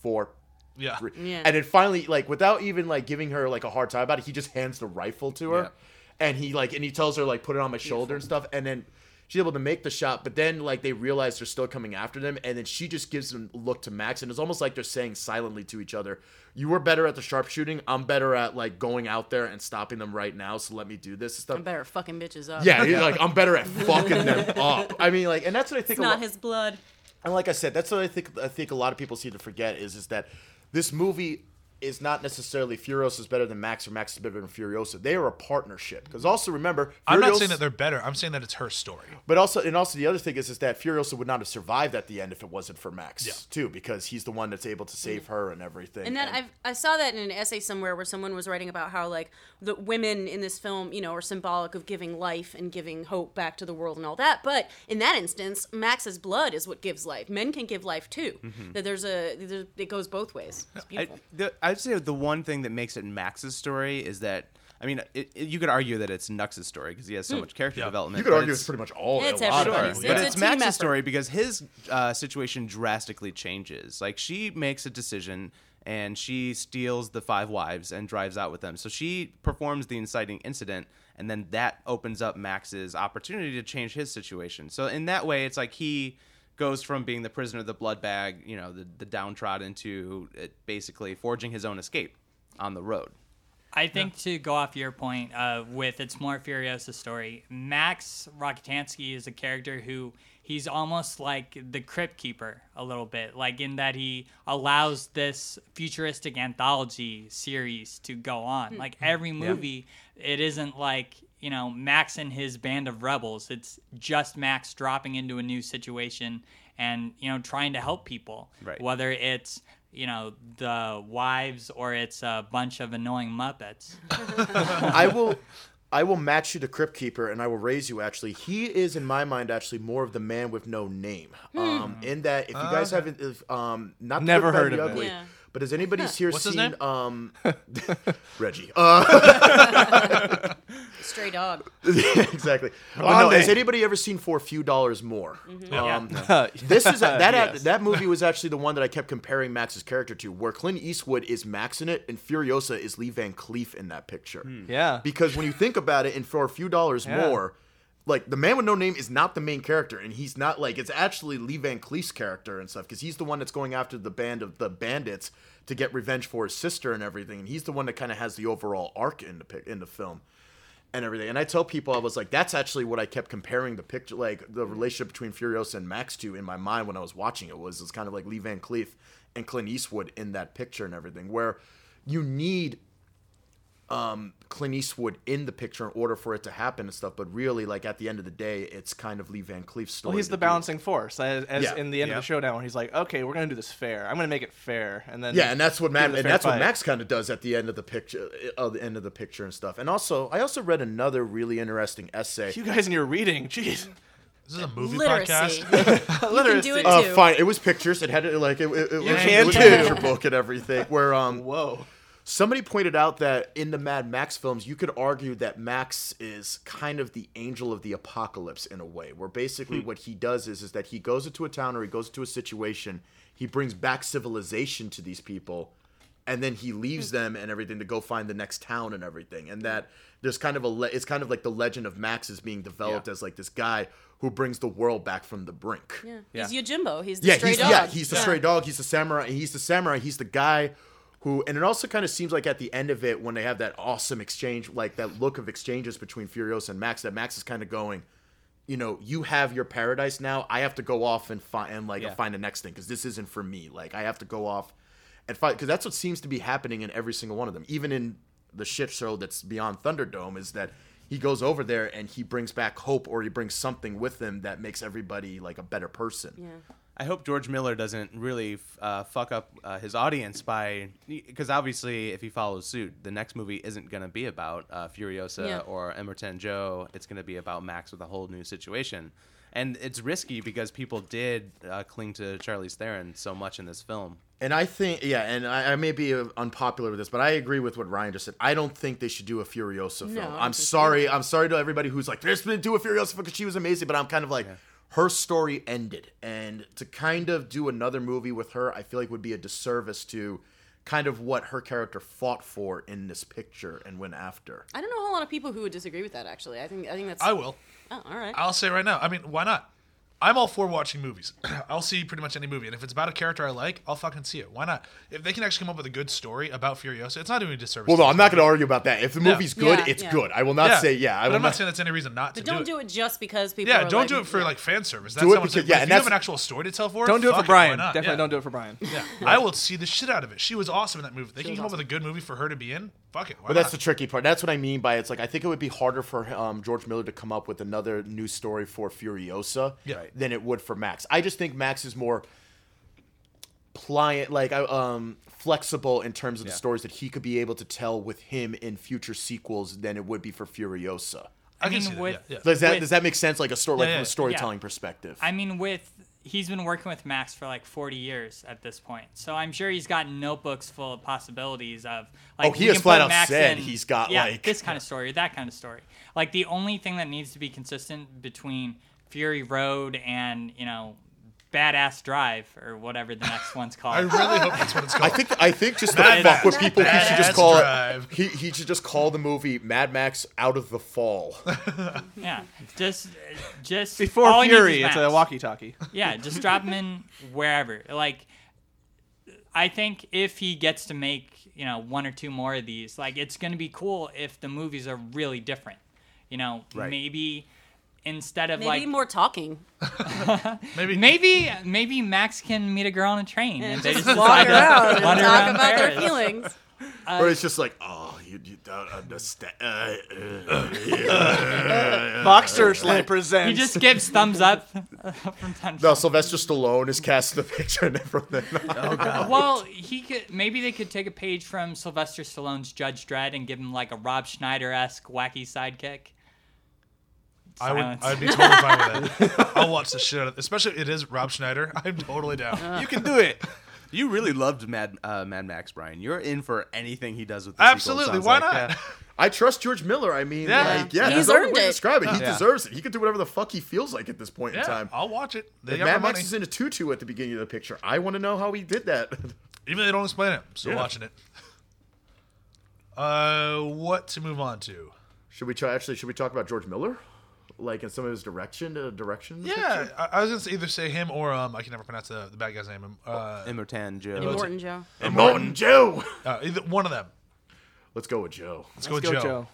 four. Yeah. three. Yeah. And then finally, like without even like giving her like a hard time about it, he just hands the rifle to her, Yeah. and he like and he tells her like put it on my shoulder and stuff, and then she's able to make the shot. But then like they realize they're still coming after them, and then she just gives them look to Max, and it's almost like they're saying silently to each other, "You were better at the sharpshooting. I'm better at like going out there and stopping them right now. So let me do this stuff." I'm better at fucking bitches up. Yeah, he's like I'm better at fucking them up. I mean, like, and that's what I think. it's not lo- his blood. and like I said, that's what I think. I think a lot of people seem to forget is is that this movie is not necessarily Furiosa is better than Max or Max is better than Furiosa. They are a partnership. Because also remember, I'm not saying that they're better. I'm saying that it's her story. But also, and also the other thing is, is that Furiosa would not have survived at the end if it wasn't for Max Yeah. too, because he's the one that's able to save her and everything. And then I've, I saw that in an essay somewhere where someone was writing about how like the women in this film, you know, are symbolic of giving life and giving hope back to the world and all that. But in that instance, Max's blood is what gives life. Men can give life too. Mm-hmm. That there's a there, it goes both ways. It's I, beautiful. the, I'd say the one thing that makes it Max's story is that I mean, it, it- you could argue that it's Nux's story because he has so much character Yeah. development. you could argue it's- it's pretty much all. It's a lot of everybody's. it, but It's it's Max's effort. story because his uh, situation drastically changes. Like she makes a decision and she steals the five wives and drives out with them. So she performs the inciting incident, and then that opens up Max's opportunity to change his situation. So in that way, it's like he goes from being the prisoner of the blood bag, you know, the, the downtrodden, to basically forging his own escape on the road. I think to go off your point uh, with it's more Furiosa story, Max Rockatansky is a character who he's almost like the Crypt Keeper a little bit, like in that he allows this futuristic anthology series to go on. Like every movie, it isn't like you know Max and his band of rebels. It's just Max dropping into a new situation and you know trying to help people, Right. whether it's you know the wives or it's a bunch of annoying muppets I will. I will match you to Crypt Keeper, and I will raise you. Actually, he is in my mind actually more of the man with no name. Um, in that, if you guys haven't, if, um, not Never heard the of him. Yeah. But has anybody here What's his seen name? um, Reggie? Uh, Stray dog. exactly. But no, has anybody ever seen For a Few Dollars More? Um, Yeah. this is that Yes. that movie was actually the one that I kept comparing Max's character to, where Clint Eastwood is Max in it, and Furiosa is Lee Van Cleef in that picture. Yeah. Because when you think about it, and for a few dollars Yeah. more, like the man with no name is not the main character, and he's not like it's actually Lee Van Cleef's character and stuff, because he's the one that's going after the band of the bandits to get revenge for his sister and everything, and he's the one that kind of has the overall arc in the in the film and everything. And I tell people I was like, that's actually what I kept comparing the picture, like the relationship between Furiosa and Max to in my mind when I was watching it was it's kind of like Lee Van Cleef and Clint Eastwood in that picture and everything, where you need um, Clint Eastwood in the picture in order for it to happen and stuff. But really, like at the end of the day, it's kind of Lee Van Cleef's story. Well, he's to the do. balancing force. As, as Yeah. in the end Yeah. of the showdown, where he's like, "Okay, we're gonna do this fair. I'm gonna make it fair." And then Yeah, and that's what Matt, and fair that's what. Max kind of does at the end of the picture, of the end of the picture and stuff. And also, I also read another really interesting essay. You guys and your reading, jeez. This is a movie Literacy. podcast. you can do it Uh, too. fine. It was pictures. It had like it, it, it was, was a picture book and everything. Where um, Whoa. Somebody pointed out that in the Mad Max films, you could argue that Max is kind of the angel of the apocalypse in a way. Where basically hmm. what he does is is that he goes into a town or he goes into a situation, he brings back civilization to these people, and then he leaves hmm. them and everything to go find the next town and everything. And that hmm. there's kind of a le- it's kind of like the legend of Max is being developed Yeah. as like this guy who brings the world back from the brink. Yeah. Yeah. He's Yojimbo. He's the Yeah, stray he's dog. yeah, he's the stray dog. He's the samurai. He's the samurai. He's the guy who, and it also kind of seems like at the end of it, when they have that awesome exchange, like that look of exchanges between Furiosa and Max, that Max is kind of going, you know, you have your paradise now. I have to go off and find and like Yeah. find the next thing because this isn't for me. Like I have to go off and fight because that's what seems to be happening in every single one of them. Even in the shit show that's beyond Thunderdome, is that he goes over there and he brings back hope or he brings something with him that makes everybody like a better person. Yeah. I hope George Miller doesn't really uh, fuck up uh, his audience by because obviously if he follows suit, the next movie isn't going to be about uh, Furiosa Yeah. or Immortan Joe. It's going to be about Max with a whole new situation, and it's risky because people did uh, cling to Charlize Theron so much in this film. And I think, yeah, and I, I may be uh, unpopular with this, but I agree with what Ryan just said. I don't think they should do a Furiosa film. No, I don't I'm think sorry. I'm sorry to everybody who's like, there's been do a Furiosa film because she was amazing, but I'm kind of like, her story ended, and to kind of do another movie with her, I feel like would be a disservice to kind of what her character fought for in this picture and went after. I don't know a whole lot of people who would disagree with that. Actually, I think I think that's. I will. Oh, all right. I'll say right now. I mean, why not? I'm all for watching movies. I'll see pretty much any movie, and if it's about a character I like, I'll fucking see it. Why not? If they can actually come up with a good story about Furiosa, it's not doing a disservice. Well, to no, I'm not going to argue about that. If the Yeah. movie's good, Yeah, it's yeah. good. I will not say, yeah, I but I'm not not. saying that's any reason not to but don't do do it. it just because people. Yeah, are don't like, do it for yeah. like fan service. That's Do it not what I'm saying. because- yeah, But and if you have that's- an actual story to tell for it, Don't do it for Brian. why not? Definitely Yeah. don't do it for Brian. Yeah, I will see the shit out of it. She was awesome in that movie. They can come up with a good movie for her to be in. Fuck it. Why But that's the not? tricky part. That's what I mean by it's like I think it would be harder for um, George Miller to come up with another new story for Furiosa Yeah. Right. Than it would for Max. I just think Max is more pliant, like um, flexible in terms of the stories that he could be able to tell with him in future sequels than it would be for Furiosa. I, I mean, see that. with- yeah, yeah. Does that With- does that make sense? Like a story, like Yeah, from a storytelling perspective. I mean, with he's been working with Max for like 40 years at this point, so I'm sure he's got notebooks full of possibilities of like. Oh, he has can flat put out Max said in- he's got, yeah, like- this kind of story, that kind of story. Like the only thing that needs to be consistent between Fury Road and you know, Badass Drive or whatever the next one's called. I really hope that's what it's called. I think I think just to Mad fuck with Max. people, he should just call Drive. it. He, he should just call the movie Mad Max Out of the Fall. yeah, just just Before all he needs Fury, it's a walkie-talkie. Yeah, just drop him in wherever. Like, I think if he gets to make you know one or two more of these, like it's gonna be cool if the movies are really different. You know, Right. maybe instead of like Maybe like more talking. maybe maybe maybe Max can meet a girl on a train and they just Walk decide around and talk around about their Paris. feelings. or it's just like, oh, you, you don't understand. Uh, uh, yeah. Box presents. He just gives thumbs up from time to No, Sylvester Stallone is cast in the picture and everything. Well, he could maybe they could take a page from Sylvester Stallone's Judge Dredd and give him like a Rob Schneider esque wacky sidekick. I would. Silence. I'd be totally fine with it. I'll watch the shit out of it. Especially if it is Rob Schneider. I'm totally down. You can do it. You really loved Mad uh, Mad Max, Brian. You're in for anything he does with the sequel, it Absolutely. sounds Why like. not? Yeah. I trust George Miller. I mean, Yeah. like, yeah, He's there's no other earned way to it. describe it. He Yeah. deserves it. He can do whatever the fuck he feels like at this point in Yeah, time. I'll watch it. They If got Mad Max money. is in a tutu at the beginning of the picture. I want to know how he did that. Even though they don't explain it, I'm still Yeah. watching it. Uh, what to move on to? should we try? Actually, should we talk about George Miller, like in some of his direction, uh, direction? Yeah, picture? I, I was gonna say either say him or um, I can never pronounce the, the bad guy's name. Uh, Immortan Joe. Morton Joe. and Morton Joe. uh, either one of them. Let's go with Joe. Let's, go Let's with go, Joe. Joe.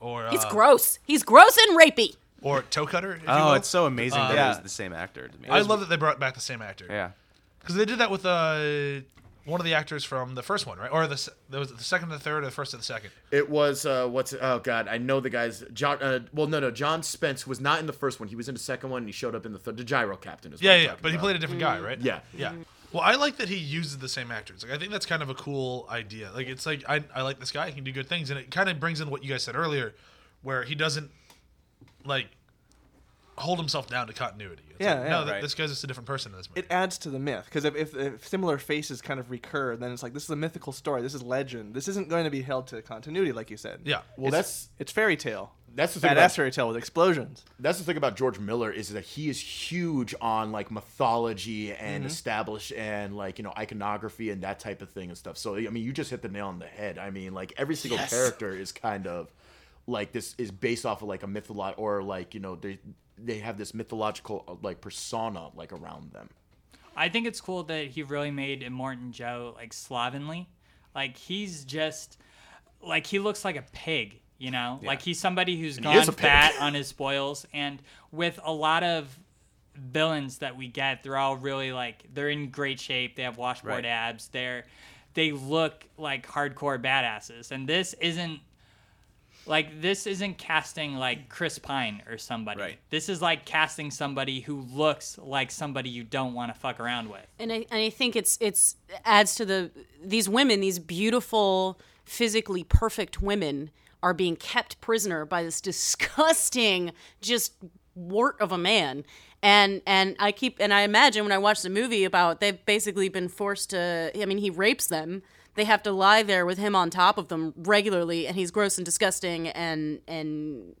Or uh, He's gross. He's gross and rapey. or Toe Cutter. If you Oh, will. it's so amazing that Yeah. it was the same actor to me. I love that they brought back the same actor. Yeah. because they did that with uh, one of the actors from the first one, right? Or the there was the second, or the third, or the first, or the second. It was uh, what's oh god, I know the guys. John, uh, well, no, no, John Spence was not in the first one. He was in the second one. and He showed up in the third. The Gyro Captain is. What Yeah, I'm yeah, talking but he played a different guy, right? Yeah. yeah. Well, I like that he uses the same actors. Like, I think that's kind of a cool idea. Like, it's like I, I like this guy; he can do good things, and it kind of brings in what you guys said earlier, where he doesn't like hold himself down to continuity. It's Yeah, like, yeah, no, th- right. this guy's just a different person in this movie. it adds to the myth because if, if, if similar faces kind of recur, then it's like this is a mythical story. This is legend. This isn't going to be held to continuity, like you said. yeah. Well, It's- that's it's fairy tale. that's the thing Badass about, fairy tale with explosions. that's the thing about George Miller is that he is huge on like mythology and mm-hmm. established and like you know iconography and that type of thing and stuff. So I mean, you just hit the nail on the head. I mean, like every single character is kind of like this is based off of like a mytholo or like you know they they have this mythological uh, like persona like around them. I think it's cool that he really made Immortan Joe like slovenly. Like he's just like he looks like a pig, you know? Like he's somebody who's he gone is a pig. fat on his spoils and with a lot of villains that we get, they're all really like they're in great shape, they have washboard Right. abs, they're they look like hardcore badasses. And this isn't like this isn't casting like Chris Pine or somebody. Right. This is like casting somebody who looks like somebody you don't want to fuck around with. and I, and I think it's it's adds to the these women these beautiful physically perfect women are being kept prisoner by this disgusting just wart of a man and and I keep and I imagine when I watch the movie about they've basically been forced to I mean he rapes them they have to lie there with him on top of them regularly and he's gross and disgusting and and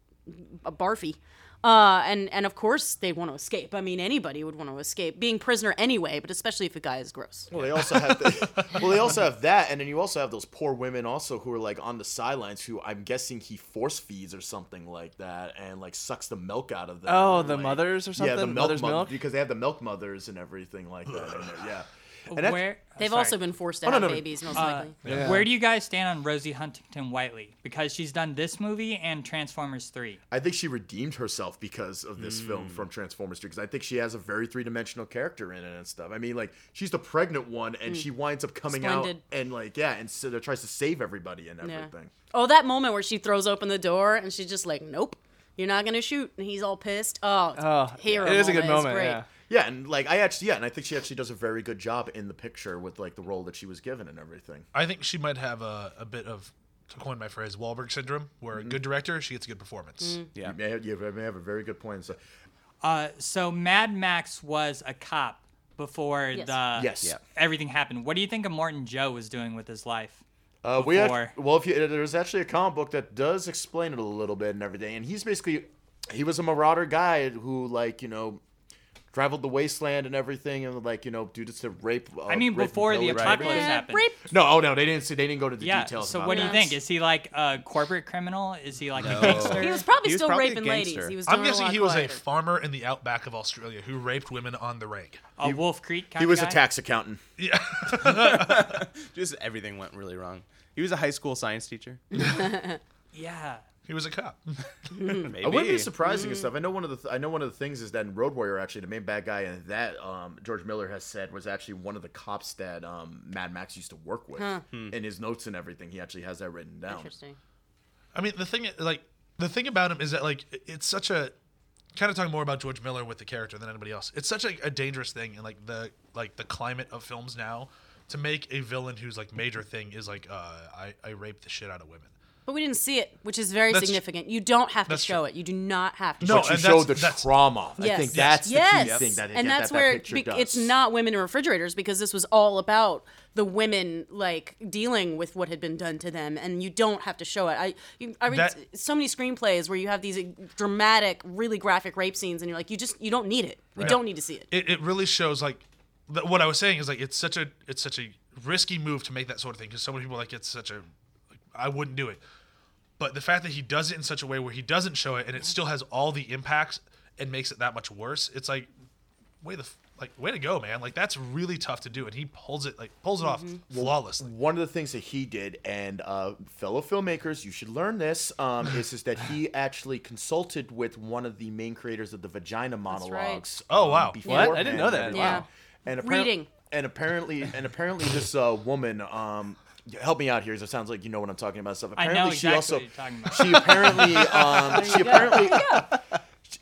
a barfy. Uh, and and of course they want to escape. I mean, anybody would want to escape being prisoner anyway, but especially if a guy is gross. Well, they also have the, well, they also have that, and then you also have those poor women also who are like on the sidelines who I'm guessing he force feeds or something like that, and like sucks the milk out of them. Oh, the like- mothers or something. Yeah, the milk, Mother's mo- milk? because they have the milk mothers and everything like that. in yeah, and that's- Where They've sorry. also been forced to Oh, have no, no. babies, most Uh, likely. Yeah. Where do you guys stand on Rosie Huntington Whiteley? Because she's done this movie and Transformers 3. I think she redeemed herself because of this film Hmm. from Transformers 3 because I think she has a very three dimensional character in it and stuff. I mean, like she's the pregnant one and she winds up coming Splendid. out and like yeah, and so tries to save everybody and Yeah. everything. Oh, that moment where she throws open the door and she's just like, "Nope, you're not gonna shoot," and he's all pissed. Oh, it's Oh, hero. it is a good It's moment. great. Yeah. Yeah, and like I actually yeah, and I think she actually does a very good job in the picture with like the role that she was given and everything. I think she might have a, a bit of, to coin my phrase, Wahlberg syndrome, where Mm-hmm. a good director, she gets a good performance. Yeah. You may have, you may have a very good point. So, Uh, so Mad Max was a cop before Yes. the Yes. Yeah. everything happened. What do you think of Morton Joe was doing with his life? Uh, we had, well, if you, there's actually a comic book that does explain it a little bit and everything, and he's basically he was a marauder guy who like you know traveled the wasteland and everything, and like you know due to rape. Uh, I mean, rape before the pillage. apocalypse Eh, happened. rape. No, oh no, they didn't say they didn't go to the Yeah. details. So about what do you that. think? Is he like a corporate criminal? Is he like a gangster? He was probably He was still probably raping ladies. He was. I'm guessing he was a farmer in the outback of Australia who raped women on the reg. a Wolf Creek kind He of was guy? a tax accountant. Yeah. Just everything went really wrong. He was a high school science teacher. Yeah. He was a cop. Maybe. I wouldn't be surprising and stuff. I know one of the th- I know one of the things is that in Road Warrior actually the main bad guy in that um, George Miller has said was actually one of the cops that um, Mad Max used to work with in his notes and everything. He actually has that written down. Interesting. I mean, the thing, like, the thing about him is that, like, it's such a kind of talking more about George Miller with the character than anybody else. It's such a, a dangerous thing in like the like the climate of films now to make a villain whose like major thing is like uh, I I rape the shit out of women. But we didn't see it, which is very That's- significant. You don't have to that's show true. it. You do not have to. No, show But you and showed the that's- trauma. I Yes. think that's the yes. key thing that and that, that's that, where picture be- does. it's not women in refrigerators because this was all about the women like dealing with what had been done to them, and you don't have to show it. I you, I read That- so many screenplays where you have these dramatic, really graphic rape scenes, and you're like, you just you don't need it. We don't need to see it. It, it really shows like th- what I was saying is like it's such a it's such a risky move to make that sort of thing because so many people are like it's such a like, I wouldn't do it. But the fact that he does it in such a way where he doesn't show it and it still has all the impacts and makes it that much worse, it's like way the f- like way to go, man. Like that's really tough to do, and he pulls it like pulls it off flawlessly. one of the things that he did, and uh, fellow filmmakers, you should learn this, um, is, is that he actually consulted with one of the main creators of the Vagina monologues. Oh, um, wow. What? I didn't know that. and Yeah. everything. And apparent- Reading. And apparently, and apparently, this uh, woman. Um, help me out here because it sounds like you know what I'm talking about. Stuff. I Apparently, know she also what you're talking about. she apparently um, she apparently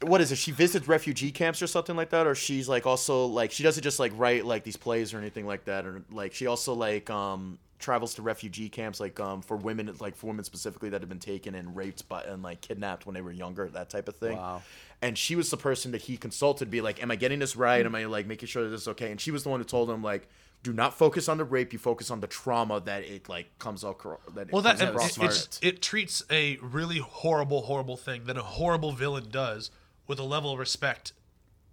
what is it? She visits refugee camps or something like that, or she's like also like she doesn't just like write like these plays or anything like that, or like she also like um travels to refugee camps, like um for women, like for women specifically that have been taken and raped by and like kidnapped when they were younger, that type of thing. Wow. And she was the person that he consulted, be like, "Am I getting this right? Am I like making sure that this is okay?" And she was the one who told him like. Do not focus on the rape. You focus on the trauma that it like comes across. That it Well, that comes it, across it, it. it treats a really horrible, horrible thing that a horrible villain does with a level of respect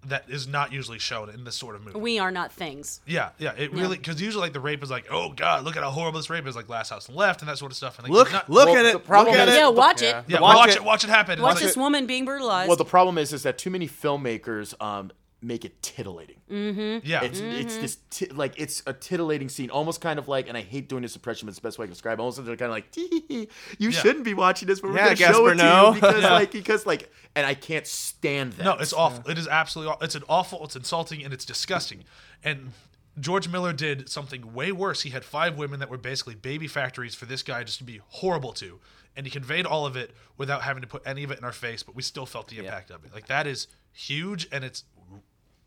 that is not usually shown in this sort of movie. We are not things. yeah, yeah, it really because usually like the rape is like, oh god, look at how horrible this rape is, like Last House on Left and that sort of stuff. And like, Look, not- look Well, at the it. problem look at is- it. Yeah, watch yeah. it. yeah, watch watch, it. it. watch it happen. Watch It's this like- woman being brutalized. Well, the problem is, is that too many filmmakers um make it tittillating. Mm-hmm. yeah, It's mm-hmm. it's this ti- like it's a titillating scene, almost kind of like, and I hate doing this impression, but it's the best way I can describe. it, Almost kind of like, you Yeah. shouldn't be watching this, but we're Yeah, gonna show Gaspar, it to no." you because like because like, and I can't stand that. No, it's awful. It is absolutely. aw- It's an awful. It's insulting and it's disgusting. And George Miller did something way worse. He had five women that were basically baby factories for this guy just to be horrible to, and he conveyed all of it without having to put any of it in our face. But we still felt the impact of it. Like that is huge and it's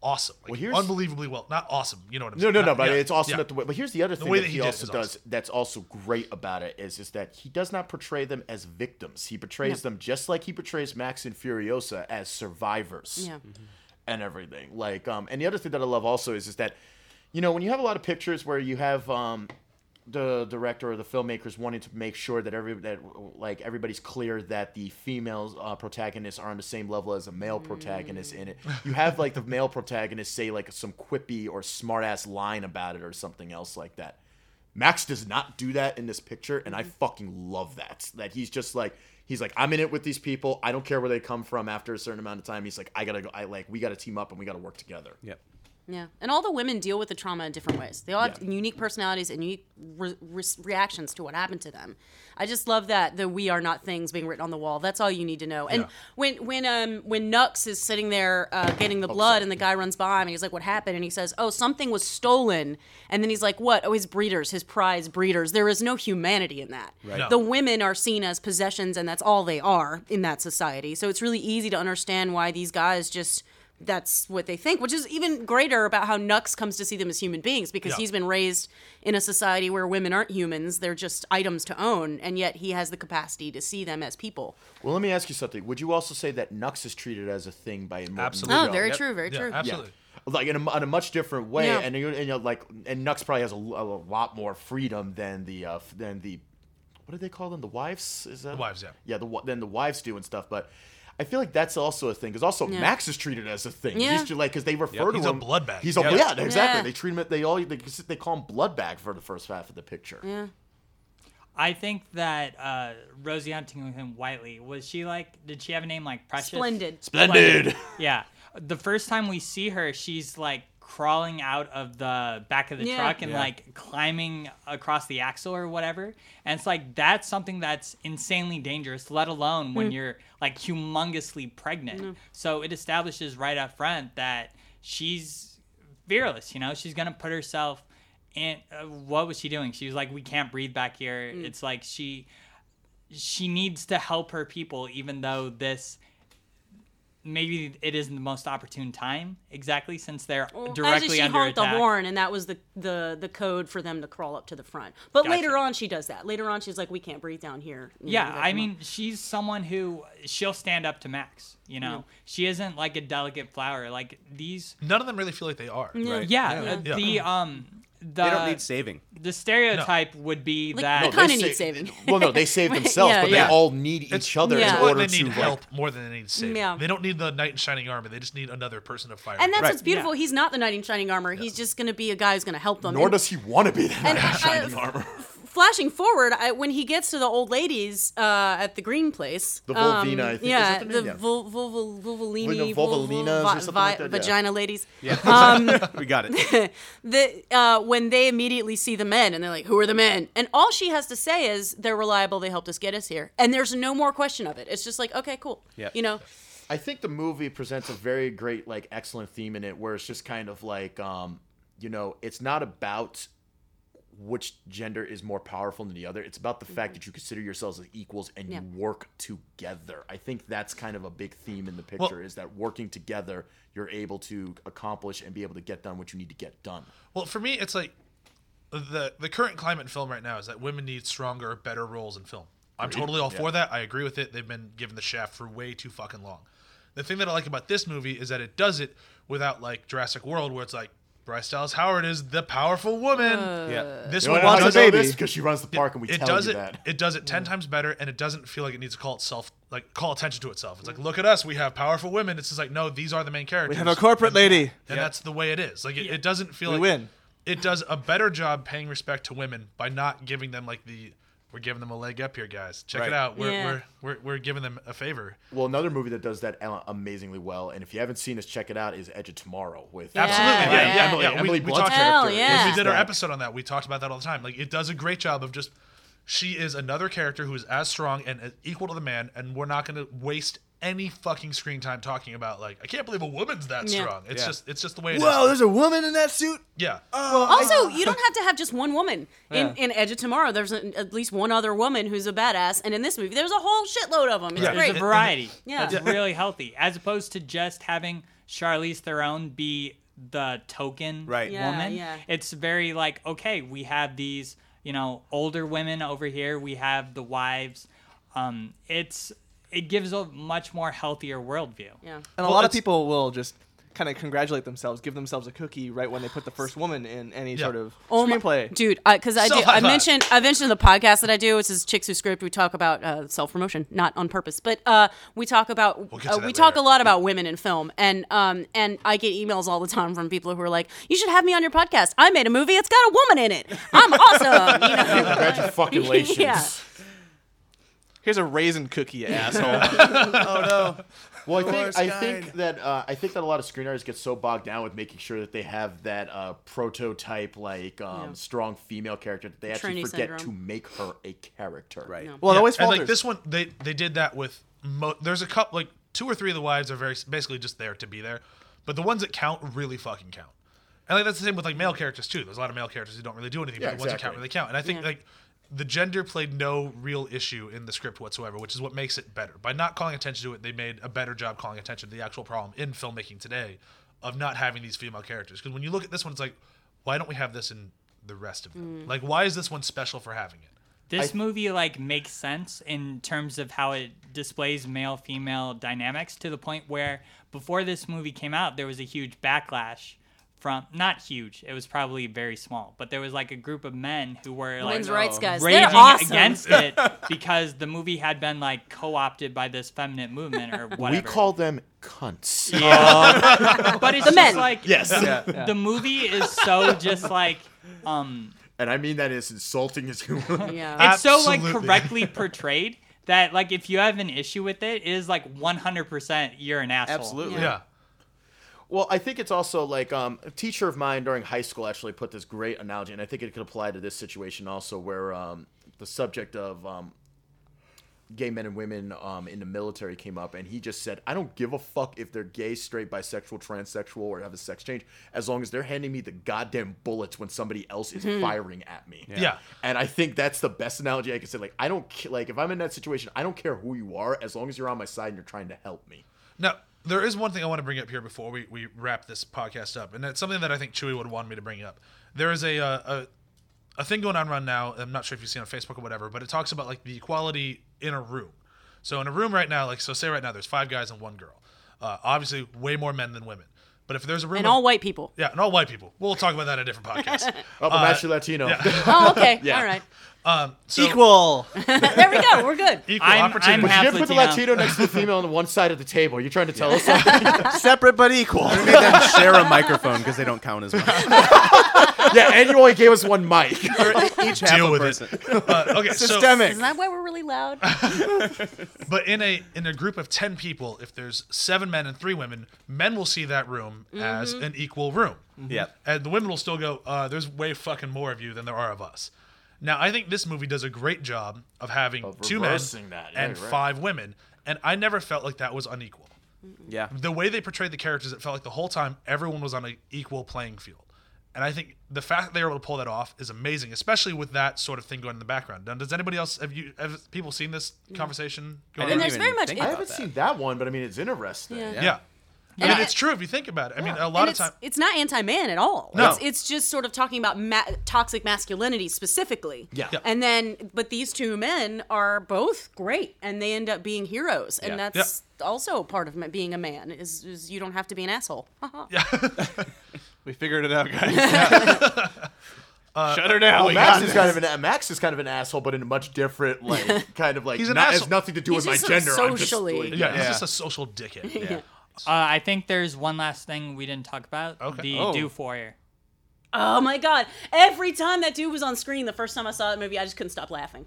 awesome. Like, Well, here's- unbelievably well. Not awesome. You know what I'm No, saying? no, no, Not- but yeah, it's awesome yeah. that the way. But here's the other thing way that, that he, he also is does awesome. that's also great about it is is that he does not portray them as victims. He portrays them just like he portrays Max and Furiosa as survivors. Yeah. and everything. Like, um, and the other thing that I love also is is that, you know, when you have a lot of pictures where you have um, the director or the filmmakers wanting to make sure that every that like everybody's clear that the female uh, protagonists are on the same level as a male protagonist in it. You have like the male protagonist say like some quippy or smart ass line about it or something else like that. Max does not do that in this picture, and I fucking love that. That he's just like he's like I'm in it with these people. I don't care where they come from. After a certain amount of time, he's like I gotta go. I like we gotta team up and we gotta work together. Yep. Yeah, and all the women deal with the trauma in different ways. They all have Yeah. unique personalities and unique re- re- reactions to what happened to them. I just love that the "We are not things" being written on the wall. That's all you need to know. And Yeah. when when um when Nux is sitting there uh, getting the blood, and the guy runs by him, and he's like, "What happened?" and he says, "Oh, something was stolen." And then he's like, "What? Oh, his breeders, his prize breeders. There is no humanity in that. No. The women are seen as possessions, and that's all they are in that society. So it's really easy to understand why these guys just." That's what they think, which is even greater about how Nux comes to see them as human beings because Yeah. he's been raised in a society where women aren't humans; they're just items to own, and yet he has the capacity to see them as people. Well, let me ask you something. Would you also say that Nux is treated as a thing by Morton Absolutely. Oh, very Yep. true, very Yeah, true. absolutely. like in a, in a much different way, Yeah. and, and you know, like and Nux probably has a, a lot more freedom than the uh, than the what do they call them? The wives? Is that The wives, yeah. Yeah, the than the wives do and stuff, but. I feel like that's also a thing because also Yeah. Max is treated as a thing. Yeah. He's just like because they refer to He's a blood bag. He's a Yeah. yeah, exactly. Yeah. They treat him. They all they, they call him blood bag for the first half of the picture. Yeah. I think that uh, Rosie Huntington Whiteley was she like? Did she have a name like Precious? Splendid. Splendid. Yeah. The first time we see her, she's like crawling out of the back of the Yeah. truck and Yeah. like climbing across the axle or whatever. And it's like that's something that's insanely dangerous, let alone when you're like humongously pregnant. So it establishes right up front that she's fearless, you know? She's going to put herself in uh, what was she doing? She was like we can't breathe back here. It's like she she needs to help her people even though this maybe it isn't the most opportune time exactly since they're Well, directly actually, she under honked attack. the horn, and that was the, the the code for them to crawl up to the front. But Gotcha. later on, she does that. Later on, she's like, "We can't breathe down here." You Yeah, we gotta I mean, up. she's someone who she'll stand up to Max. You know, she isn't like a delicate flower. Like these, None of them really feel like they are. Right. yeah, Yeah. uh, Yeah. the um, the They don't need saving. the stereotype would be Like, that they kinda They need sa- saving. Well, no, they save themselves, yeah, but yeah. they all need each other Yeah. in order they to need like, help more than they need saving. Yeah. They don't need the knight in shining armor. They just need another person to fire. and that's Right. what's beautiful. Yeah. He's not the knight in shining armor. He's just going to be a guy who's going to help them. Nor And- does he want to be the knight in shining uh, armor. flashing forward, I, when he gets to the old ladies uh, at the green place, The um, Volvina, I think. Is yeah, that the the name? Yeah. vul, vul, vul, vulvolini, Vulva- vulvolinas or something vi- like that, yeah. vagina ladies. Yeah. we got it. the uh, when they immediately see the men and they're like, "Who are the men?" And all she has to say is, "They're reliable. They helped us get us here." And there's no more question of it. It's just like, okay, cool. Yeah, You know, I think the movie presents a very great, like, excellent theme in it, where it's just kind of like, um, you know, it's not about which gender is more powerful than the other. It's about the fact mm-hmm. that you consider yourselves as equals and Yeah. you work together. I think that's kind of a big theme in the picture Well- is that working together, you're able to accomplish and be able to get done what you need to get done. Well, for me, it's like the the current climate in film right now is that women need stronger, better roles in film. I'm totally all for that. I agree with it. They've been given the shaft for way too fucking long. The thing that I like about this movie is that it does it without like Jurassic World, where it's like Bryce Dallas Howard is the powerful woman. Uh, yeah. this You one know wants how a I baby. this because she runs the park and we it tell does you it. that. It does it ten mm. times better, and it doesn't feel like it needs to call itself like call attention to itself. It's like mm. look at us, we have powerful women. It's just like no, these are the main characters. We have a corporate lady. and that's the way it is. Like it, it doesn't feel We like win. It does a better job paying respect to women by not giving them like the we're giving them a leg up here, guys. Check Right. it out. We're, Yeah. we're we're we're giving them a favor. Well, another movie that does that amazingly well, and if you haven't seen us, check it out. Is Edge of Tomorrow with Yeah, Absolutely, yeah, yeah, Emily, yeah. We- Emily we Blunt's talked- Hell character. yeah. we did our episode on that. We talked about that all the time. Like it does a great job of just she is another character who is as strong and as equal to the man, and we're not going to waste any fucking screen time talking about like I can't believe a woman's that Yeah. strong. It's Yeah. just it's just the way it is. Whoa, there's a woman in that suit. yeah. Also, you don't have to have just one woman. In, Yeah. in Edge of Tomorrow, there's a, at least one other woman who's a badass, and in this movie, there's a whole shitload of them. It's Yeah. great. There's a variety. Yeah. That's really healthy, as opposed to just having Charlize Theron be the token Right. Yeah, woman. yeah. It's very like okay, we have these you know older women over here. We have the wives. Um, it's it gives a much more healthier worldview. yeah. And a Well, lot of people will just kind of congratulate themselves, give themselves a cookie right when they put the first woman in any Yeah. sort of Oh my- screenplay. dude, because I do. Self-high I mentioned I mentioned the podcast that I do, which is Chicks Who Script. We talk about uh, self promotion, not on purpose, but uh, we talk about We'll uh, that we talk a lot about women in film, and um and I get emails all the time from people who are like, "You should have me on your podcast. I made a movie. It's got a woman in it. I'm awesome." You know? Congratulations. Yeah. Here's a raisin cookie, you asshole. Oh no. Well, I think Worst I kind. think that uh, I think that a lot of screenwriters get so bogged down with making sure that they have that uh, prototype like um, Yeah. strong female character that they actually Trinity forget syndrome. to make her a character. Right. Yeah. well, it Yeah, always and falters. like this one, they they did that with. Mo- there's a couple, like two or three of the wives are very basically just there to be there, but the ones that count really fucking count. And like that's the same with like male characters too. There's a lot of male characters who don't really do anything, Yeah, but the ones that exactly. count really count. And I think Yeah. like the gender played no real issue in the script whatsoever, which is what makes it better. By not calling attention to it, they made a better job calling attention to the actual problem in filmmaking today of not having these female characters. Because when you look at this one, it's like, why don't we have this in the rest of them? Mm. Like, why is this one special for having it? This movie like makes sense in terms of how it displays male female dynamics to the point where before this movie came out there was a huge backlash from not huge it was probably very small but there was like a group of men who were like Women's rights guys. raging They're awesome. against it because the movie had been like co-opted by this feminine movement or whatever We call them cunts. Yeah, but it's The just men. like Yes. yeah, yeah. the movie is so just like um And I mean that as insulting as you want. Yeah. it's so like correctly portrayed that like if you have an issue with it, it is like 100% you're an asshole. Absolutely. Yeah. Well, I think it's also like um, a teacher of mine during high school actually put this great analogy, and I think it could apply to this situation also, where um, the subject of um, gay men and women um, in the military came up, and he just said, "I don't give a fuck if they're gay, straight, bisexual, transsexual, or have a sex change, as long as they're handing me the goddamn bullets when somebody else is firing at me." Yeah. And I think that's the best analogy I can say. Like, I don't ca- like if I'm in that situation, I don't care who you are, as long as you're on my side and you're trying to help me. Now, there is one thing I want to bring up here before we, we wrap this podcast up, and that's something that I think Chewy would want me to bring up. There is a, uh, a a thing going on right now. I'm not sure if you've seen on Facebook or whatever, but it talks about like the equality in a room. So in a room right now, like so, say right now, there's five guys and one girl. Uh, obviously, way more men than women. But if there's a room and of- all white people. yeah, and all white people, we'll talk about that in a different podcast. Oh, I'm actually Latino. Oh, okay. Yeah. All right. Um, so Equal. there we go. We're good. equal I'm- opportunity. I'm But you half didn't put the Latino. Latino next to the female on the one side of the table. You're trying to tell us something? Separate but equal. Made them share a microphone because they don't count as much. yeah, and you only gave us one mic. Each half Deal a with person. it. Uh, okay, so Systemic. Isn't that why we're really loud? But in a in a group of ten people, if there's seven men and three women, men will see that room as an equal room. Yeah. And the women will still go, uh, there's way fucking more of you than there are of us. Now I think this movie does a great job of having Of two men that, yeah, and you're right. five women. And I never felt like that was unequal. Yeah. The way they portrayed the characters, it felt like the whole time everyone was on an equal playing field. And I think the fact that they were able to pull that off is amazing, especially with that sort of thing going in the background. Now, does anybody else have you have people seen this mm. conversation? I Going didn't on? there's even very much- I I haven't that. seen that one, but I mean, it's interesting. Yeah. Yeah. I mean, it's true if you think about it. I mean, a lot And of times it's not anti-man at all. No. It's, it's just sort of talking about ma- toxic masculinity specifically. Yeah. Yeah. And then, but these two men are both great, and they end up being heroes, and Yeah. that's also part of being a man. Is, is you don't have to be an asshole. yeah. We figured it out, guys. Uh, Shut her down. Well, Max is this. kind of an Max is kind of an asshole, but in a much different, like, kind of like He's an not, asshole. has nothing to do He's with my just sort of gender. I'm just, socially- like- yeah, he's just a social dickhead. Yeah. Uh, I think there's one last thing we didn't talk about. Okay. The Oh. Doof Warrior. oh my god! Every time that dude was on screen, the first time I saw that movie, I just couldn't stop laughing.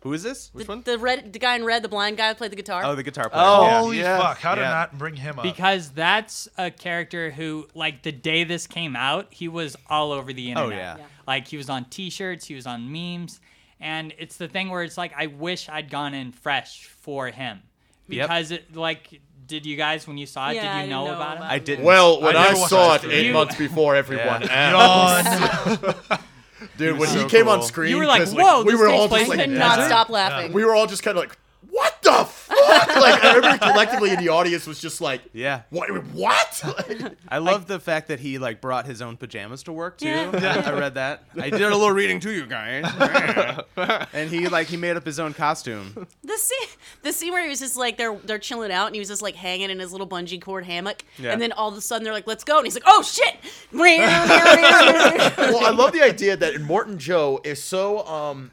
Who is this? Which the, one? The red, the guy in red, the blind guy who played the guitar. Oh, the guitar player. Oh, Yeah. Holy yeah. fuck! How did Yeah. not bring him up? Because that's a character who, like, the day this came out, he was all over the internet. Oh, yeah. Yeah. Like, he was on t shirts, he was on memes. And it's the thing where it's like, I wish I'd gone in fresh for him. Yep. Because, it, like, did you guys, when you saw it, Yeah, did you know, know about him? about I didn't. Well, when I I, saw it eight You- months before everyone Yawn. else, dude, when was he so came on screen, You were like, 'cause, "Whoa, we this were all place just I like, could not desert? stop laughing. we were all just kind of like, what the fuck? like everybody collectively in the audience was just like, Yeah. what? What? I love the fact that he like brought his own pajamas to work too. Yeah. I read that. I did a little reading to you guys. and he like he made up his own costume. The scene, the scene where he was just like they're they're chilling out and he was just like hanging in his little bungee cord hammock, Yeah. and then all of a sudden they're like, "Let's go!" and he's like, "Oh shit!" well, I love the idea that Morton Joe is so um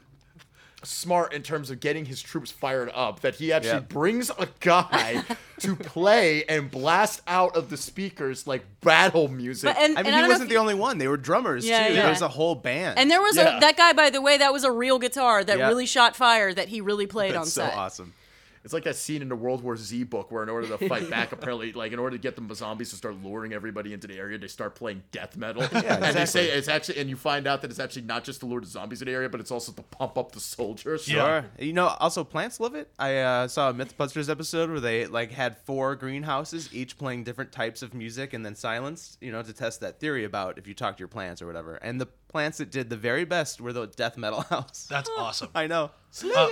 smart in terms of getting his troops fired up that he actually Yeah. brings a guy to play and blast out of the speakers like battle music. But- and- I mean, I he don't wasn't the you- only one. They were drummers Yeah, too. yeah. There was a whole band. and there was Yeah. a that guy, by the way, that was a real guitar that Yeah. really shot fire that he really played on That's so set. awesome. It's like that scene in the World War Z book where, in order to fight back, apparently, like in order to get the zombies to start luring everybody into the area, they start playing death metal. and they say it's actually, and you find out that it's actually not just to lure the zombies in the area, but it's also to pump up the soldiers. So- Yeah. Sure. You know, also plants love it. I uh, saw a MythBusters episode where they like had four greenhouses, each playing different types of music and then silenced, you know, to test that theory about if you talk to your plants or whatever. And the plants that did the very best were the death metal house. That's awesome. I know. Uh,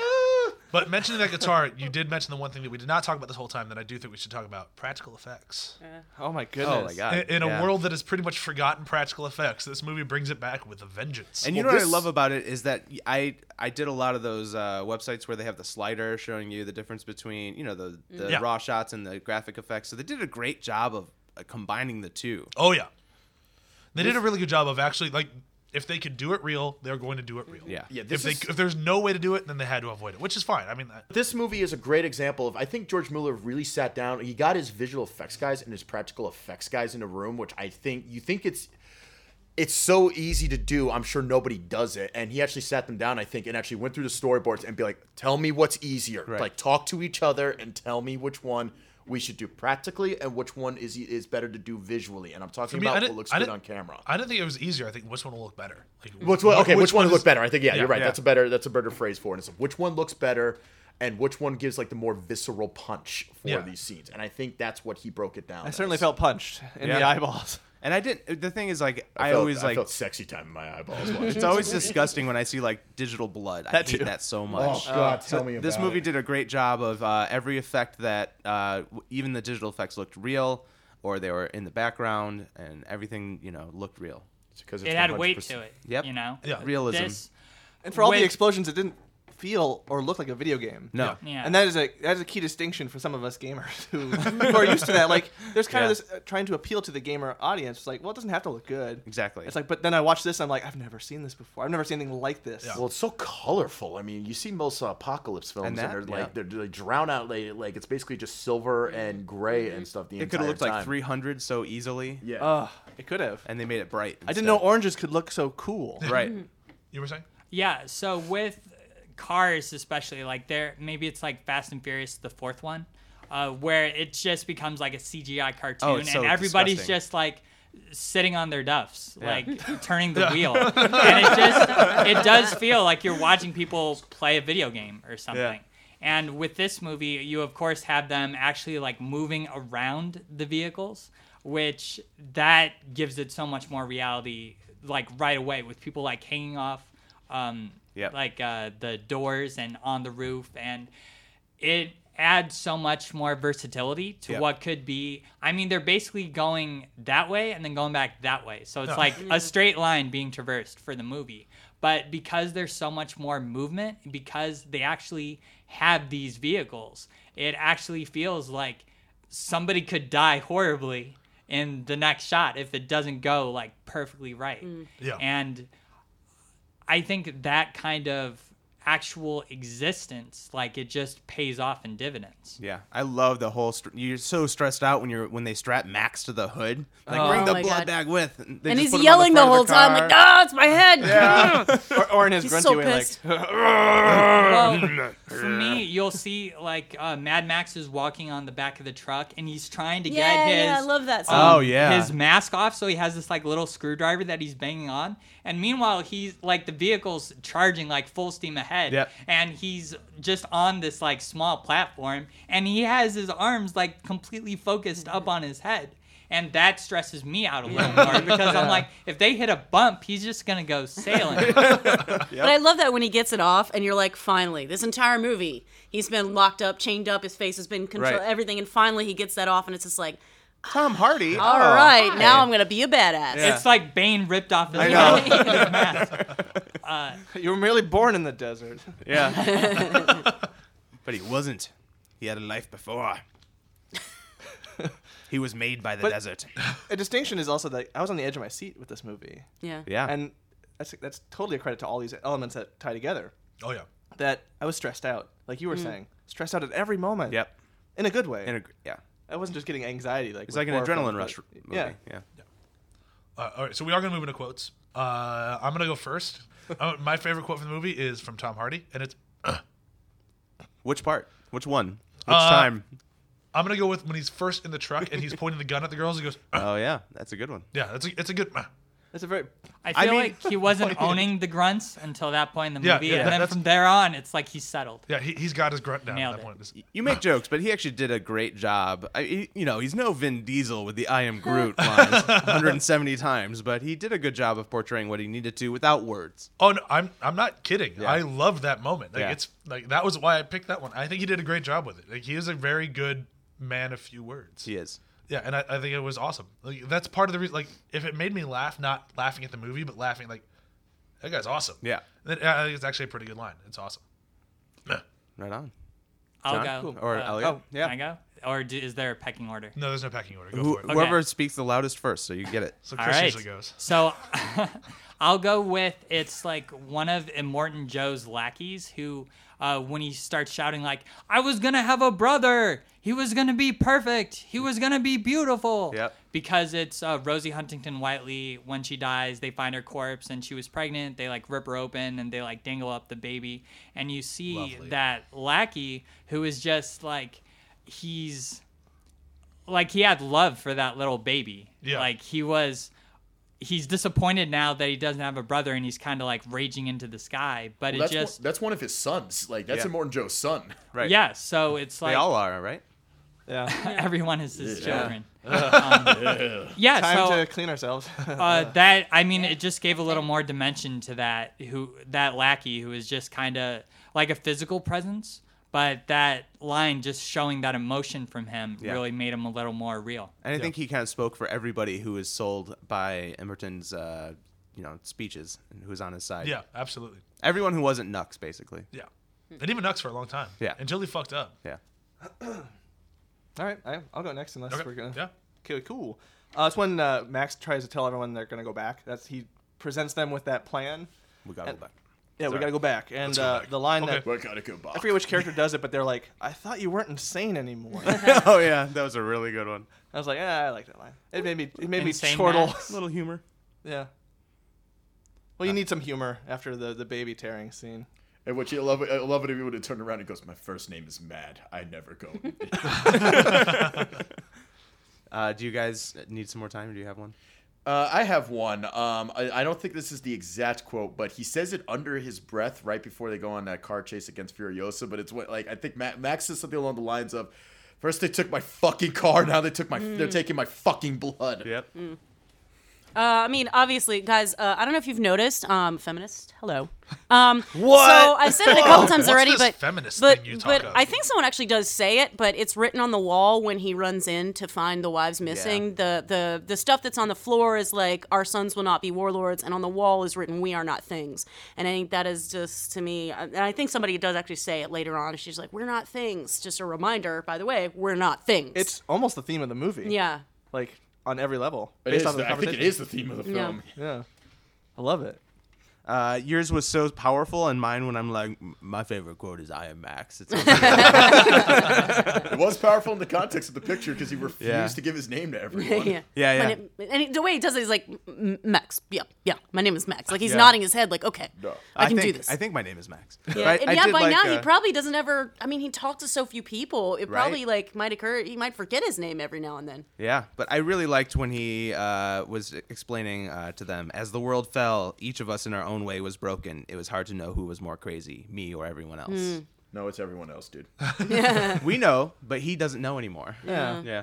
but mentioning that guitar, you did mention the one thing that we did not talk about this whole time that I do think we should talk about: practical effects. Oh my goodness. Oh my god. In, in Yeah. a world that has pretty much forgotten practical effects, this movie brings it back with a vengeance. And you Well, know what I love about it is that I I did a lot of those uh, websites where they have the slider showing you the difference between you know the the Yeah. raw shots and the graphic effects. So they did a great job of uh, combining the two. oh yeah, they did a really good job of actually like if they could do it real, they're going to do it real. Yeah. Yeah, If they is- if there's no way to do it, then they had to avoid it, which is fine. I mean, that- This movie is a great example of. I think George Miller really sat down. He got his visual effects guys and his practical effects guys in a room, which I think you think it's it's so easy to do. I'm sure nobody does it. And he actually sat them down, I think, and actually went through the storyboards and be like, "Tell me what's easier. Right. Like talk to each other and tell me which one." We should do practically, and which one is is better to do visually. And I'm talking me, about what looks I good didn't- on camera. I didn't think it was easier. I think which one will look better. Like, Which one? Okay, which, one, is- look better? I think yeah, Yeah, you're right. yeah. That's a better that's a better phrase for it. It's which one looks better, and which one gives like the more visceral punch for Yeah. these scenes. And I think that's what he broke it down. I certainly felt punched in the eyeballs. And I didn't. The thing is, like, I, felt- always I like. felt sexy time in my eyeballs. watching It's always disgusting when I see like digital blood. I That hate too. that so much. Oh much. God, tell me about this movie it. did a great job of uh, every effect that uh, even the digital effects looked real, or they were in the background, and everything you know looked real. It's because it's It had weight to it. Yep. You know? Yeah. Realism. This, And for all the explosions, it didn't feel or look like a video game. No. yeah. And that is a that is a key distinction for some of us gamers who, who are used to that. Like, there's kind Yeah. of this uh, trying to appeal to the gamer audience. It's like, well, it doesn't have to look good. Exactly. It's like, but then I watch this, I'm like, I've never seen this before. I've never seen anything like this. Yeah. Well, it's so colorful. I mean, you see most uh, apocalypse films, and, that, they're yeah. like they're, they drown out like, like it's basically just silver and gray and stuff. The it could have looked like 300 so easily. Yeah. Ugh, it could have. And they made it bright. I didn't know oranges could look so cool. Right. You were saying? Yeah, so with cars especially, like there maybe it's like Fast and Furious the fourth one, uh, where it just becomes like a CGI cartoon Oh, it's so and everybody's disgusting. just like sitting on their duffs, Yeah. like turning the wheel. and it just it does feel like you're watching people play a video game or something. And with this movie, you of course have them actually like moving around the vehicles, which that gives it so much more reality like right away with people like hanging off um Yep. like uh, the doors and on the roof and it adds so much more versatility to Yeah. what could be. I mean, they're basically going that way and then going back that way. So it's No. like a straight line being traversed for the movie. But because there's so much more movement, because they actually have these vehicles, it actually feels like somebody could die horribly in the next shot if it doesn't go like perfectly right. Yeah. And I think that kind of actual existence, like it just pays off in dividends. Yeah, I love the whole. Str- you're so stressed out when you're when they strap Max to the hood. Like Oh. bring Oh the blood God. bag with. they and he's put him on yelling the, front of whole time, like, "Ah, it's my head!" or, or in his He's grunty so way, pissed. like Well, for me, you'll see like uh, Mad Max is walking on the back of the truck and he's trying to yeah, get his yeah, I love that um, song. Oh, yeah. his mask off so he has this like little screwdriver that he's banging on and meanwhile he's like the vehicle's charging like full steam ahead Yep. and he's just on this like small platform and he has his arms like completely focused up on his head and that stresses me out a little more because I'm like, if they hit a bump, he's just gonna go sailing. But I love that when he gets it off, and you're like, finally, this entire movie, he's been locked up, chained up, his face has been controlled, Right. everything, and finally he gets that off, and it's just like, Tom Hardy. all Oh, right, hi. now I'm gonna be a badass. Yeah. It's like Bane ripped off his, I know. his mask. Uh, you were merely born in the desert. Yeah. but he wasn't. He had a life before. he was made by the But- desert. A distinction is also that I was on the edge of my seat with this movie, Yeah. Yeah. and that's that's totally a credit to all these elements that tie together. Oh yeah. That I was stressed out, like you were mm. saying, stressed out at every moment. yep. in a good way. In a, yeah. I wasn't just getting anxiety. Like It's like an adrenaline rush movie. Yeah, Yeah. Uh, all right, so we are gonna move into quotes. Uh, I'm gonna go first. uh, my favorite quote from the movie is from Tom Hardy, and it's Which part? Which one? Which Uh, time? I'm gonna go with when he's first in the truck and he's pointing the gun at the girls. He goes. Oh yeah, that's a good one. "Yeah, that's a, it's a good." uh." it's a very I I feel mean- like he wasn't owning the grunts until that point in the Yeah, movie, yeah, and then from there on, it's like he's settled. Yeah, he, he's got his grunt down Nailed at that it. point. You make jokes, but he actually did a great job. I, he- you know, he's no Vin Diesel with the "I am Groot" lines 170 times, but he did a good job of portraying what he needed to without words. Oh no, I'm I'm not kidding. Yeah. I love that moment. Like Yeah. it's like that was why I picked that one. I think he did a great job with it. Like he is a very good man of few words. He is. Yeah, and I, I think it was awesome. Like that's part of the reason. Like if it made me laugh, not laughing at the movie, but laughing like that guy's awesome. Yeah. Then, I think it's actually a pretty good line. It's awesome. Yeah. Right on. I'll John? go. Cool. Or Uh, Elliot. oh yeah. Can I go? Or do, is there a pecking order? No, there's no pecking order. Go Who, for it. Whoever Okay. speaks the loudest first, so you get it. So All Chris right. usually goes. So I'll go with it's like one of Immortan Joe's lackeys who, uh, when he starts shouting like, "I was gonna have a brother. He was gonna be perfect. He was gonna be beautiful." Yep. Because it's uh, Rosie Huntington Whiteley. When she dies, they find her corpse and she was pregnant. They like rip her open and they like dangle up the baby, and you see Lovely. that lackey who is just like he's like he had love for that little baby. Yeah. Like he was he's disappointed now that he doesn't have a brother and he's kind of like raging into the sky, but Well, it that's just one, that's one of his sons. Like that's Yeah. Immortan Joe's son. Right. yeah, so it's They like all are, right? Yeah. everyone is his Yeah. children. Um, yeah, Time so to clean ourselves. uh, that I mean, it just gave a little more dimension to that. Who that lackey who is just kind of like a physical presence, but that line just showing that emotion from him Yeah. really made him a little more real. And I think he kind of spoke for everybody who was sold by Immortan's, uh, you know, speeches and who was on his side. Yeah, absolutely. Everyone who wasn't Nux, basically. Yeah, and even Nux for a long time. Yeah. until he fucked up. Yeah. All right, I, I'll go next unless Okay. we're gonna. Yeah. Okay, cool. Uh, it's when uh, Max tries to tell everyone they're gonna go back. That's he presents them with that plan. We got to And- go back. Yeah, we Sorry. gotta go back. And go uh, back. the line Okay. that We're gonna go back. I forget which character does it, but they're like, "I thought you weren't insane anymore." oh, yeah. That was a really good one. I was like, "Yeah, I like that line." It made me it made me chortle. Max. A little humor. yeah. Well, you need some humor after the the baby tearing scene. And what you love, I love it if you would have turned around and goes, "My first name is Mad. I never go." Uh, do you guys need some more time? Or do you have one? Uh, I have one. Um, I, I don't think this is the exact quote, but he says it under his breath right before they go on that car chase against Furiosa. But it's what like I think Ma- Max says something along the lines of, First they took my fucking car, now they took my they're taking my fucking blood." Yep. Uh, I mean, obviously, guys. Uh, I don't know if you've noticed. Um, feminist. Hello. Um, what? So I've said it a couple times What's already, this but feminist but thing you talk but of? I think someone actually does say it, but it's written on the wall when he runs in to find the wives missing. The the the stuff that's on the floor is like our sons will not be warlords, and on the wall is written we are not things. And I think that is just to me. And I think somebody does actually say it later on. She's like, "We're not things." Just a reminder, by the way, we're not things. It's almost the theme of the movie. yeah. Like on every level. It based is off of the- the I think it is the theme of the Yeah. film. Yeah. I love it. Uh, yours was so powerful, and mine when I'm like, my favorite quote is "I am Max." It's It was powerful in the context of the picture because he refused Yeah. to give his name to everyone. yeah. Yeah, yeah. My name- and he- the way he does it is like Max. Yeah, yeah. My name is Max. Like he's Yeah. nodding his head, like okay, No. I can think, do this. I think my name is Max. yeah, I- and I yeah. did By like, now, he uh, probably doesn't ever. I mean, he talks to so few people. It probably Right. like might occur. He might forget his name every now and then. Yeah, but I really liked when he uh, was explaining uh, to them as the world fell, each of us in our own way was broken. It was hard to know who was more crazy, me or everyone else. Hmm. No, it's everyone else, dude. We know, but he doesn't know anymore. Yeah. Yeah,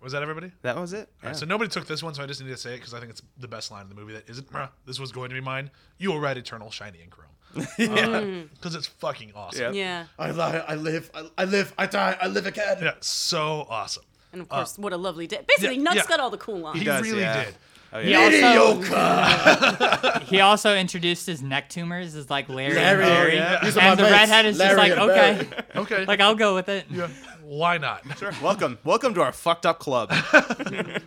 Was that everybody? that was it. All right, Yeah. so nobody took this one, so I just need to say it because I think it's the best line in the movie that isn't, this was going to be mine. You will write Eternal, Shiny, and Chrome. Uh, because hmm. it's fucking awesome. Yeah. Yeah, I lie, I live, I, I live, I die, I live again. Yeah, so awesome. and of course, uh, what a lovely day. Basically, yeah, Nux yeah. got all the cool lines. He does, really yeah. did. Oh, He yeah. also he also introduced his neck tumors as like Larry, Larry, and Barry. yeah. These and the mates, redhead is just like okay, Okay. like I'll go with it. yeah. Why not? Sure. welcome, welcome to our fucked up club.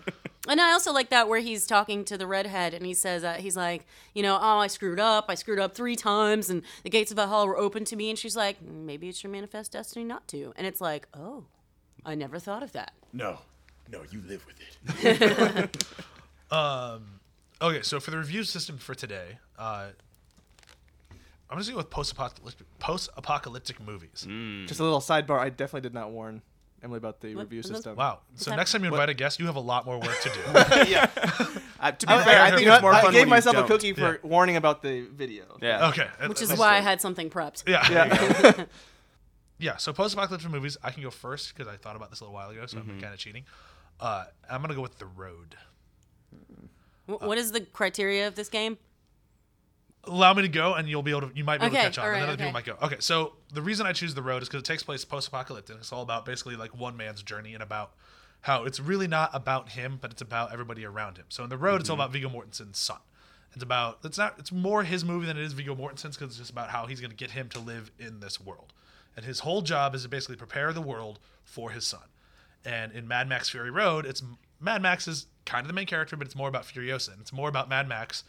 And I also like that where he's talking to the redhead and he says, uh, he's like, you know, oh, I screwed up. I screwed up three times and the gates of Valhalla were open to me. And she's like, maybe it's your manifest destiny not to. And it's like, oh, I never thought of that. No, no, you live with it. Okay, so for the review system for today, uh, I'm just going to go with post-apocalyptic, post-apocalyptic movies. Just a little sidebar. I definitely did not warn Emily about the What- review what is- system. Wow. So that? next time you invite a guest, you have a lot more work to do. Uh, to be I, fair, I, I- think it's more what? fun gave when you myself a don't. cookie for Yeah. warning about the video. Yeah. okay. Which is why I had something prepped. Yeah. Yeah. Yeah, so post-apocalyptic movies, I can go first because I thought about this a little while ago, so I'm kind of cheating. Uh, I'm gonna go with The Road. Wh- uh, what is the criteria of this game? Allow me to go, and you'll be able to. You might be able Okay, to catch on, all and then other people might go. Okay, so the reason I choose The Road is because it takes place post-apocalyptic. It's all about basically like one man's journey and about how it's really not about him, but it's about everybody around him. So in The Road, it's all mm-hmm. about Viggo Mortensen's son. It's about it's not it's more his movie than it is Viggo Mortensen's because it's just about how he's going to get him to live in this world, and his whole job is to basically prepare the world for his son. And in Mad Max Fury Road, it's Mad Max is kind of the main character, but it's more about Furiosa. And it's more about Mad Max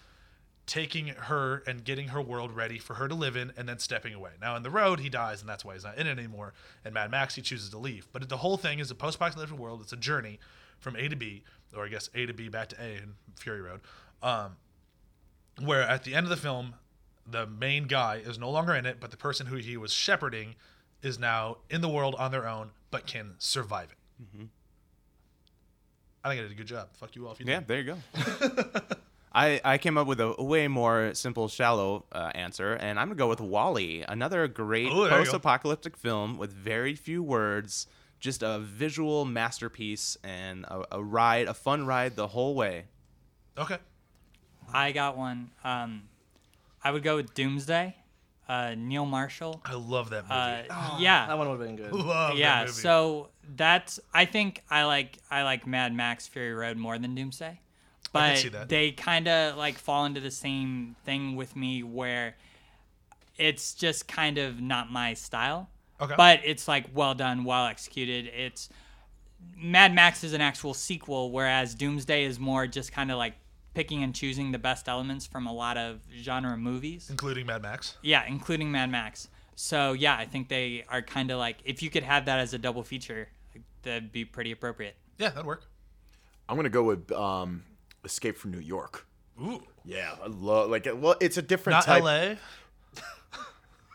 taking her and getting her world ready for her to live in and then stepping away. Now, in the road, he dies, and that's why he's not in it anymore. And Mad Max, he chooses to leave. But the whole thing is a post apocalyptic world. It's a journey from A to B, or I guess A to B back to A in Fury Road. Um, where at the end of the film, the main guy is no longer in it, but the person who he was shepherding is now in the world on their own, but can survive it. I think I did a good job. Fuck you off. you Yeah, didn't. there you go. I, I came up with a way more simple, shallow uh, answer, and I'm gonna go with WALL-E, another great Oh, there you go. post-apocalyptic film with very few words, just a visual masterpiece and a, a ride, a fun ride the whole way. Okay. I got one. Um, I would go with Doomsday. Uh, Neil Marshall. I love that movie. Uh, yeah, That one would have been good. love yeah. that movie. So that's I think I like I like Mad Max Fury Road more than Doomsday, but they kind of like fall into the same thing with me where it's just kind of not my style. Okay. But it's like well done, well executed. It's Mad Max is an actual sequel, whereas Doomsday is more just kind of like picking and choosing the best elements from a lot of genre movies. including Mad Max. Yeah, including Mad Max. So yeah, I think they are kind of like if you could have that as a double feature, that'd be pretty appropriate. Yeah, that'd work. I'm gonna go with um, Escape from New York. Ooh, Yeah, I love like well, it's a different not type. L.A.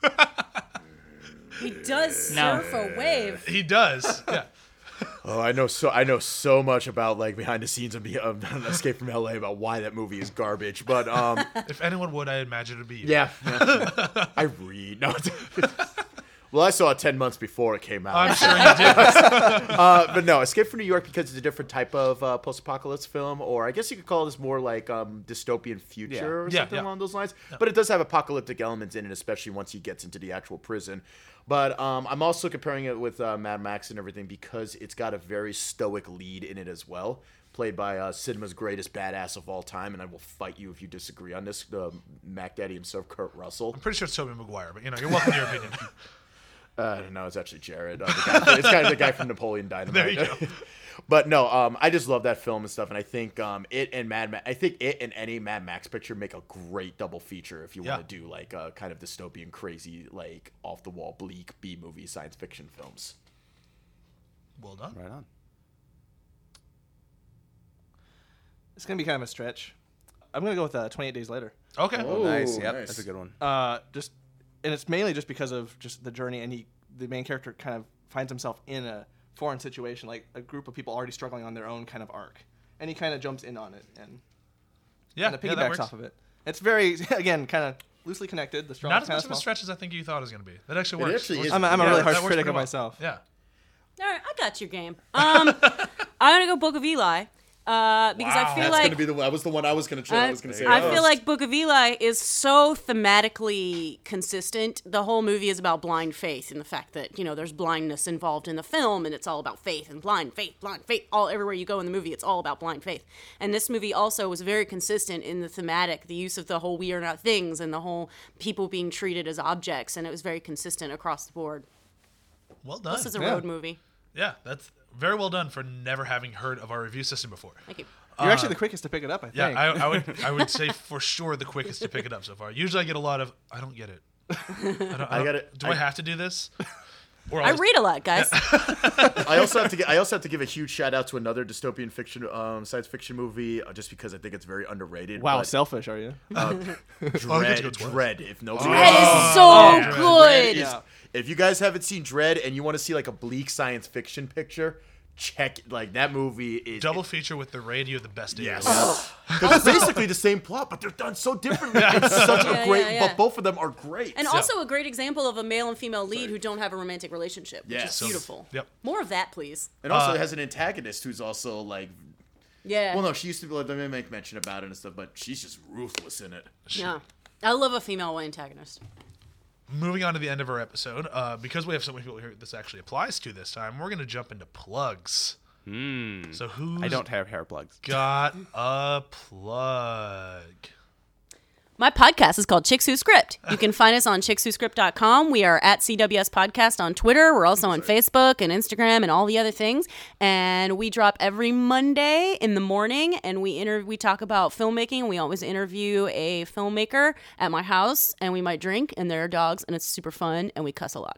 He does No. surf a wave. He does. Yeah. Oh, I know so I know so much about like behind the scenes of, the- of Escape from LA about why that movie is garbage. But um, if anyone would, I imagine it'd be you. yeah, yeah. I read no. Well, I saw it ten months before it came out. I'm sure you did. uh, but no, Escape from New York because it's a different type of uh, post-apocalypse film, or I guess you could call this more like um, dystopian future Yeah. or Yeah, something yeah. along those lines. But it does have apocalyptic elements in it, especially once he gets into the actual prison. But um, I'm also comparing it with uh, Mad Max and everything because it's got a very stoic lead in it as well. Played by uh, cinema's greatest badass of all time, and I will fight you if you disagree on this. The Mac Daddy himself, Kurt Russell. I'm pretty sure it's Tobey Maguire, but you know, you're welcome to your opinion. Uh, no, it's actually Jared. Uh, the guy, it's kind of the guy from Napoleon Dynamite. There you go. but no, um, I just love that film and stuff, and I think um, it and Mad Max. I think it and any Mad Max picture make a great double feature if you Yeah. want to do like a kind of dystopian, crazy, like off the wall, bleak B movie science fiction films. Well done. Right on. It's gonna be kind of a stretch. I'm gonna go with uh, 28 Days Later. Okay. Oh, nice. Yep, nice. that's a good one. Uh, just and it's mainly just because of just the journey, and he, the main character, kind of finds himself in a foreign situation, like a group of people already struggling on their own kind of arc, and he kind of jumps in on it and Yeah, kind of piggybacks works. off of it. It's very again kind of loosely connected. The strong Not as much of of a stretch as I think you thought it was going to be. That actually It works. actually is. I'm, a- I'm a really harsh critic of well. myself. Yeah. All right, I got your game. Um, I'm gonna go Book of Eli uh, because I feel That's like gonna be the. That was the one I was gonna. I, I feel like Book of Eli is so thematically consistent. The whole movie is about blind faith and the fact that you know there's blindness involved in the film, and it's all about faith and blind faith, blind faith. All everywhere you go in the movie, it's all about blind faith. And this movie also was very consistent in the thematic, the use of the whole "we are not things" and the whole people being treated as objects, and it was very consistent across the board. Well done. This is a Yeah. road movie. Yeah, that's very well done for never having heard of our review system before. Thank you. Uh, You're actually the quickest to pick it up, I think. Yeah, I, I would I would say for sure the quickest to pick it up so far. Usually I get a lot of I don't get it. I, don't, I, I don't- got it. Do I, I- have to do this? Or I I'll read a lot, guys. I also have to. Get, I also have to give a huge shout out to another dystopian fiction, um, science fiction movie, uh, just because I think it's very underrated. wow, but, selfish are you? uh, Oh, we get to Dredd. go twice. Dredd. If nobody. That is so Oh, good. is- Yeah. If you guys haven't seen Dredd and you want to see like a bleak science fiction picture, check like that movie is Double feature with The Raid, the best day. Yes. of your. Because it's basically the same plot, but they're done so differently. It's such Yeah, a great, yeah, yeah. but both of them are great. And So- also a great example of a male and female lead who don't have a romantic relationship, which Yes. is beautiful. Yep. More of that, please. And also Uh, it has an antagonist who's also like, Yeah. well, no, she used to be like, let me make mention about it and stuff, but she's just ruthless in it. Yeah. I love a female antagonist. Moving on to the end of our episode, uh, because we have so many people here this actually applies to this time, we're gonna jump into plugs. Hmm. So who? I don't have hair plugs. got a plug? My podcast is called Chicks Who Script. You can find us on chickswhoscript.com. We are at CWS Podcast on Twitter. We're also on Facebook and Instagram and all the other things. And we drop every Monday in the morning and we inter- we talk about filmmaking. We always interview a filmmaker at my house and we might drink and there are dogs and it's super fun and we cuss a lot.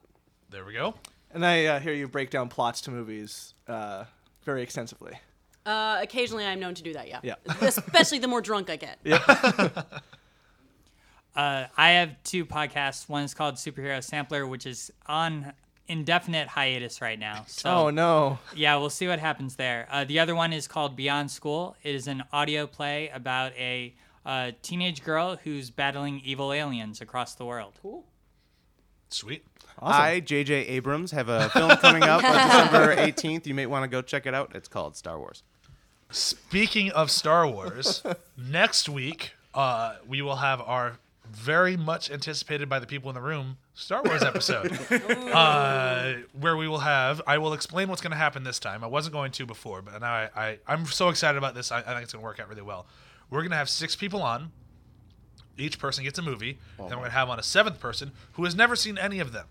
There we go. And I uh, hear you break down plots to movies uh, very extensively. Uh, occasionally I'm known to do that, yeah. Yeah. Especially the more drunk I get. Uh, I have two podcasts. One is called Superhero Sampler, which is on indefinite hiatus right now. So Oh no! yeah, we'll see what happens there. Uh, the other one is called Beyond School. It is an audio play about a uh, teenage girl who's battling evil aliens across the world. Cool. Sweet. I, J.J. Abrams, have a film coming up on December 18th. You may want to go check it out. It's called Star Wars. Speaking of Star Wars, next week uh, we will have our very much anticipated by the people in the room Star Wars episode, uh, where we will have. I will explain what's going to happen this time. I wasn't going to before, but now I, I I'm so excited about this. I, I think it's going to work out really well. We're going to have six people on. Each person gets a movie. Then we're going to have on a seventh person who has never seen any of them,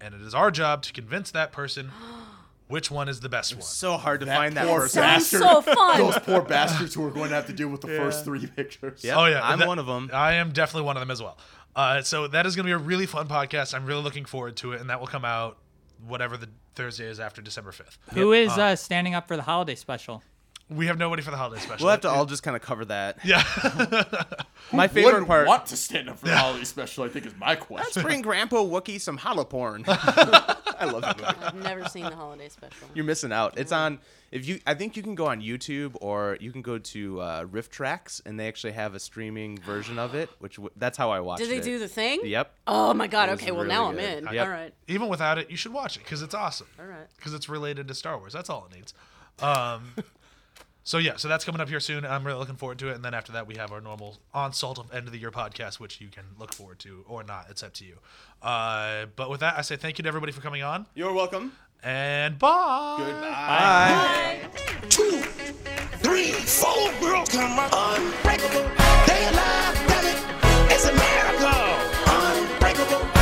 and it is our job to convince that person which one is the best one. So hard to find that poor person. Sounds Bastard. so fun. Those poor bastards who are going to have to deal with the first three pictures. Yep, Oh yeah, I'm that- one of them. I am definitely one of them as well. Uh, so that is going to be a really fun podcast. I'm really looking forward to it, and that will come out whatever the Thursday is after December 5th. Who is uh, standing up for the holiday special? We have nobody for the holiday special. We'll have to all just kind of cover that. Yeah. My favorite part. want to stand up for the holiday special? I think is my question. Let's bring Grandpa Wookie some hollow porn. I love that movie. I've never seen the holiday special. You're missing out. It's on. If you, I think you can go on YouTube or you can go to uh, RiffTrax, and they actually have a streaming version of it. Which w- that's how I watched it. Did they it. do the thing? Yep. Oh my god. It was Okay. Well, really now I'm good. in. Yep. All right. Even without it, you should watch it because it's awesome. All right. Because it's related to Star Wars. That's all it needs. Um, so yeah, so that's coming up here soon. I'm really looking forward to it. And then after that, we have our normal onslaught of end of the year podcast, which you can look forward to or not. It's up to you. Uh, but with that, I say thank you to everybody for coming on. You're welcome. And bye. Goodbye. Bye. Bye. Two, three, four come unbreakable. They alive, it. It's America. Unbreakable.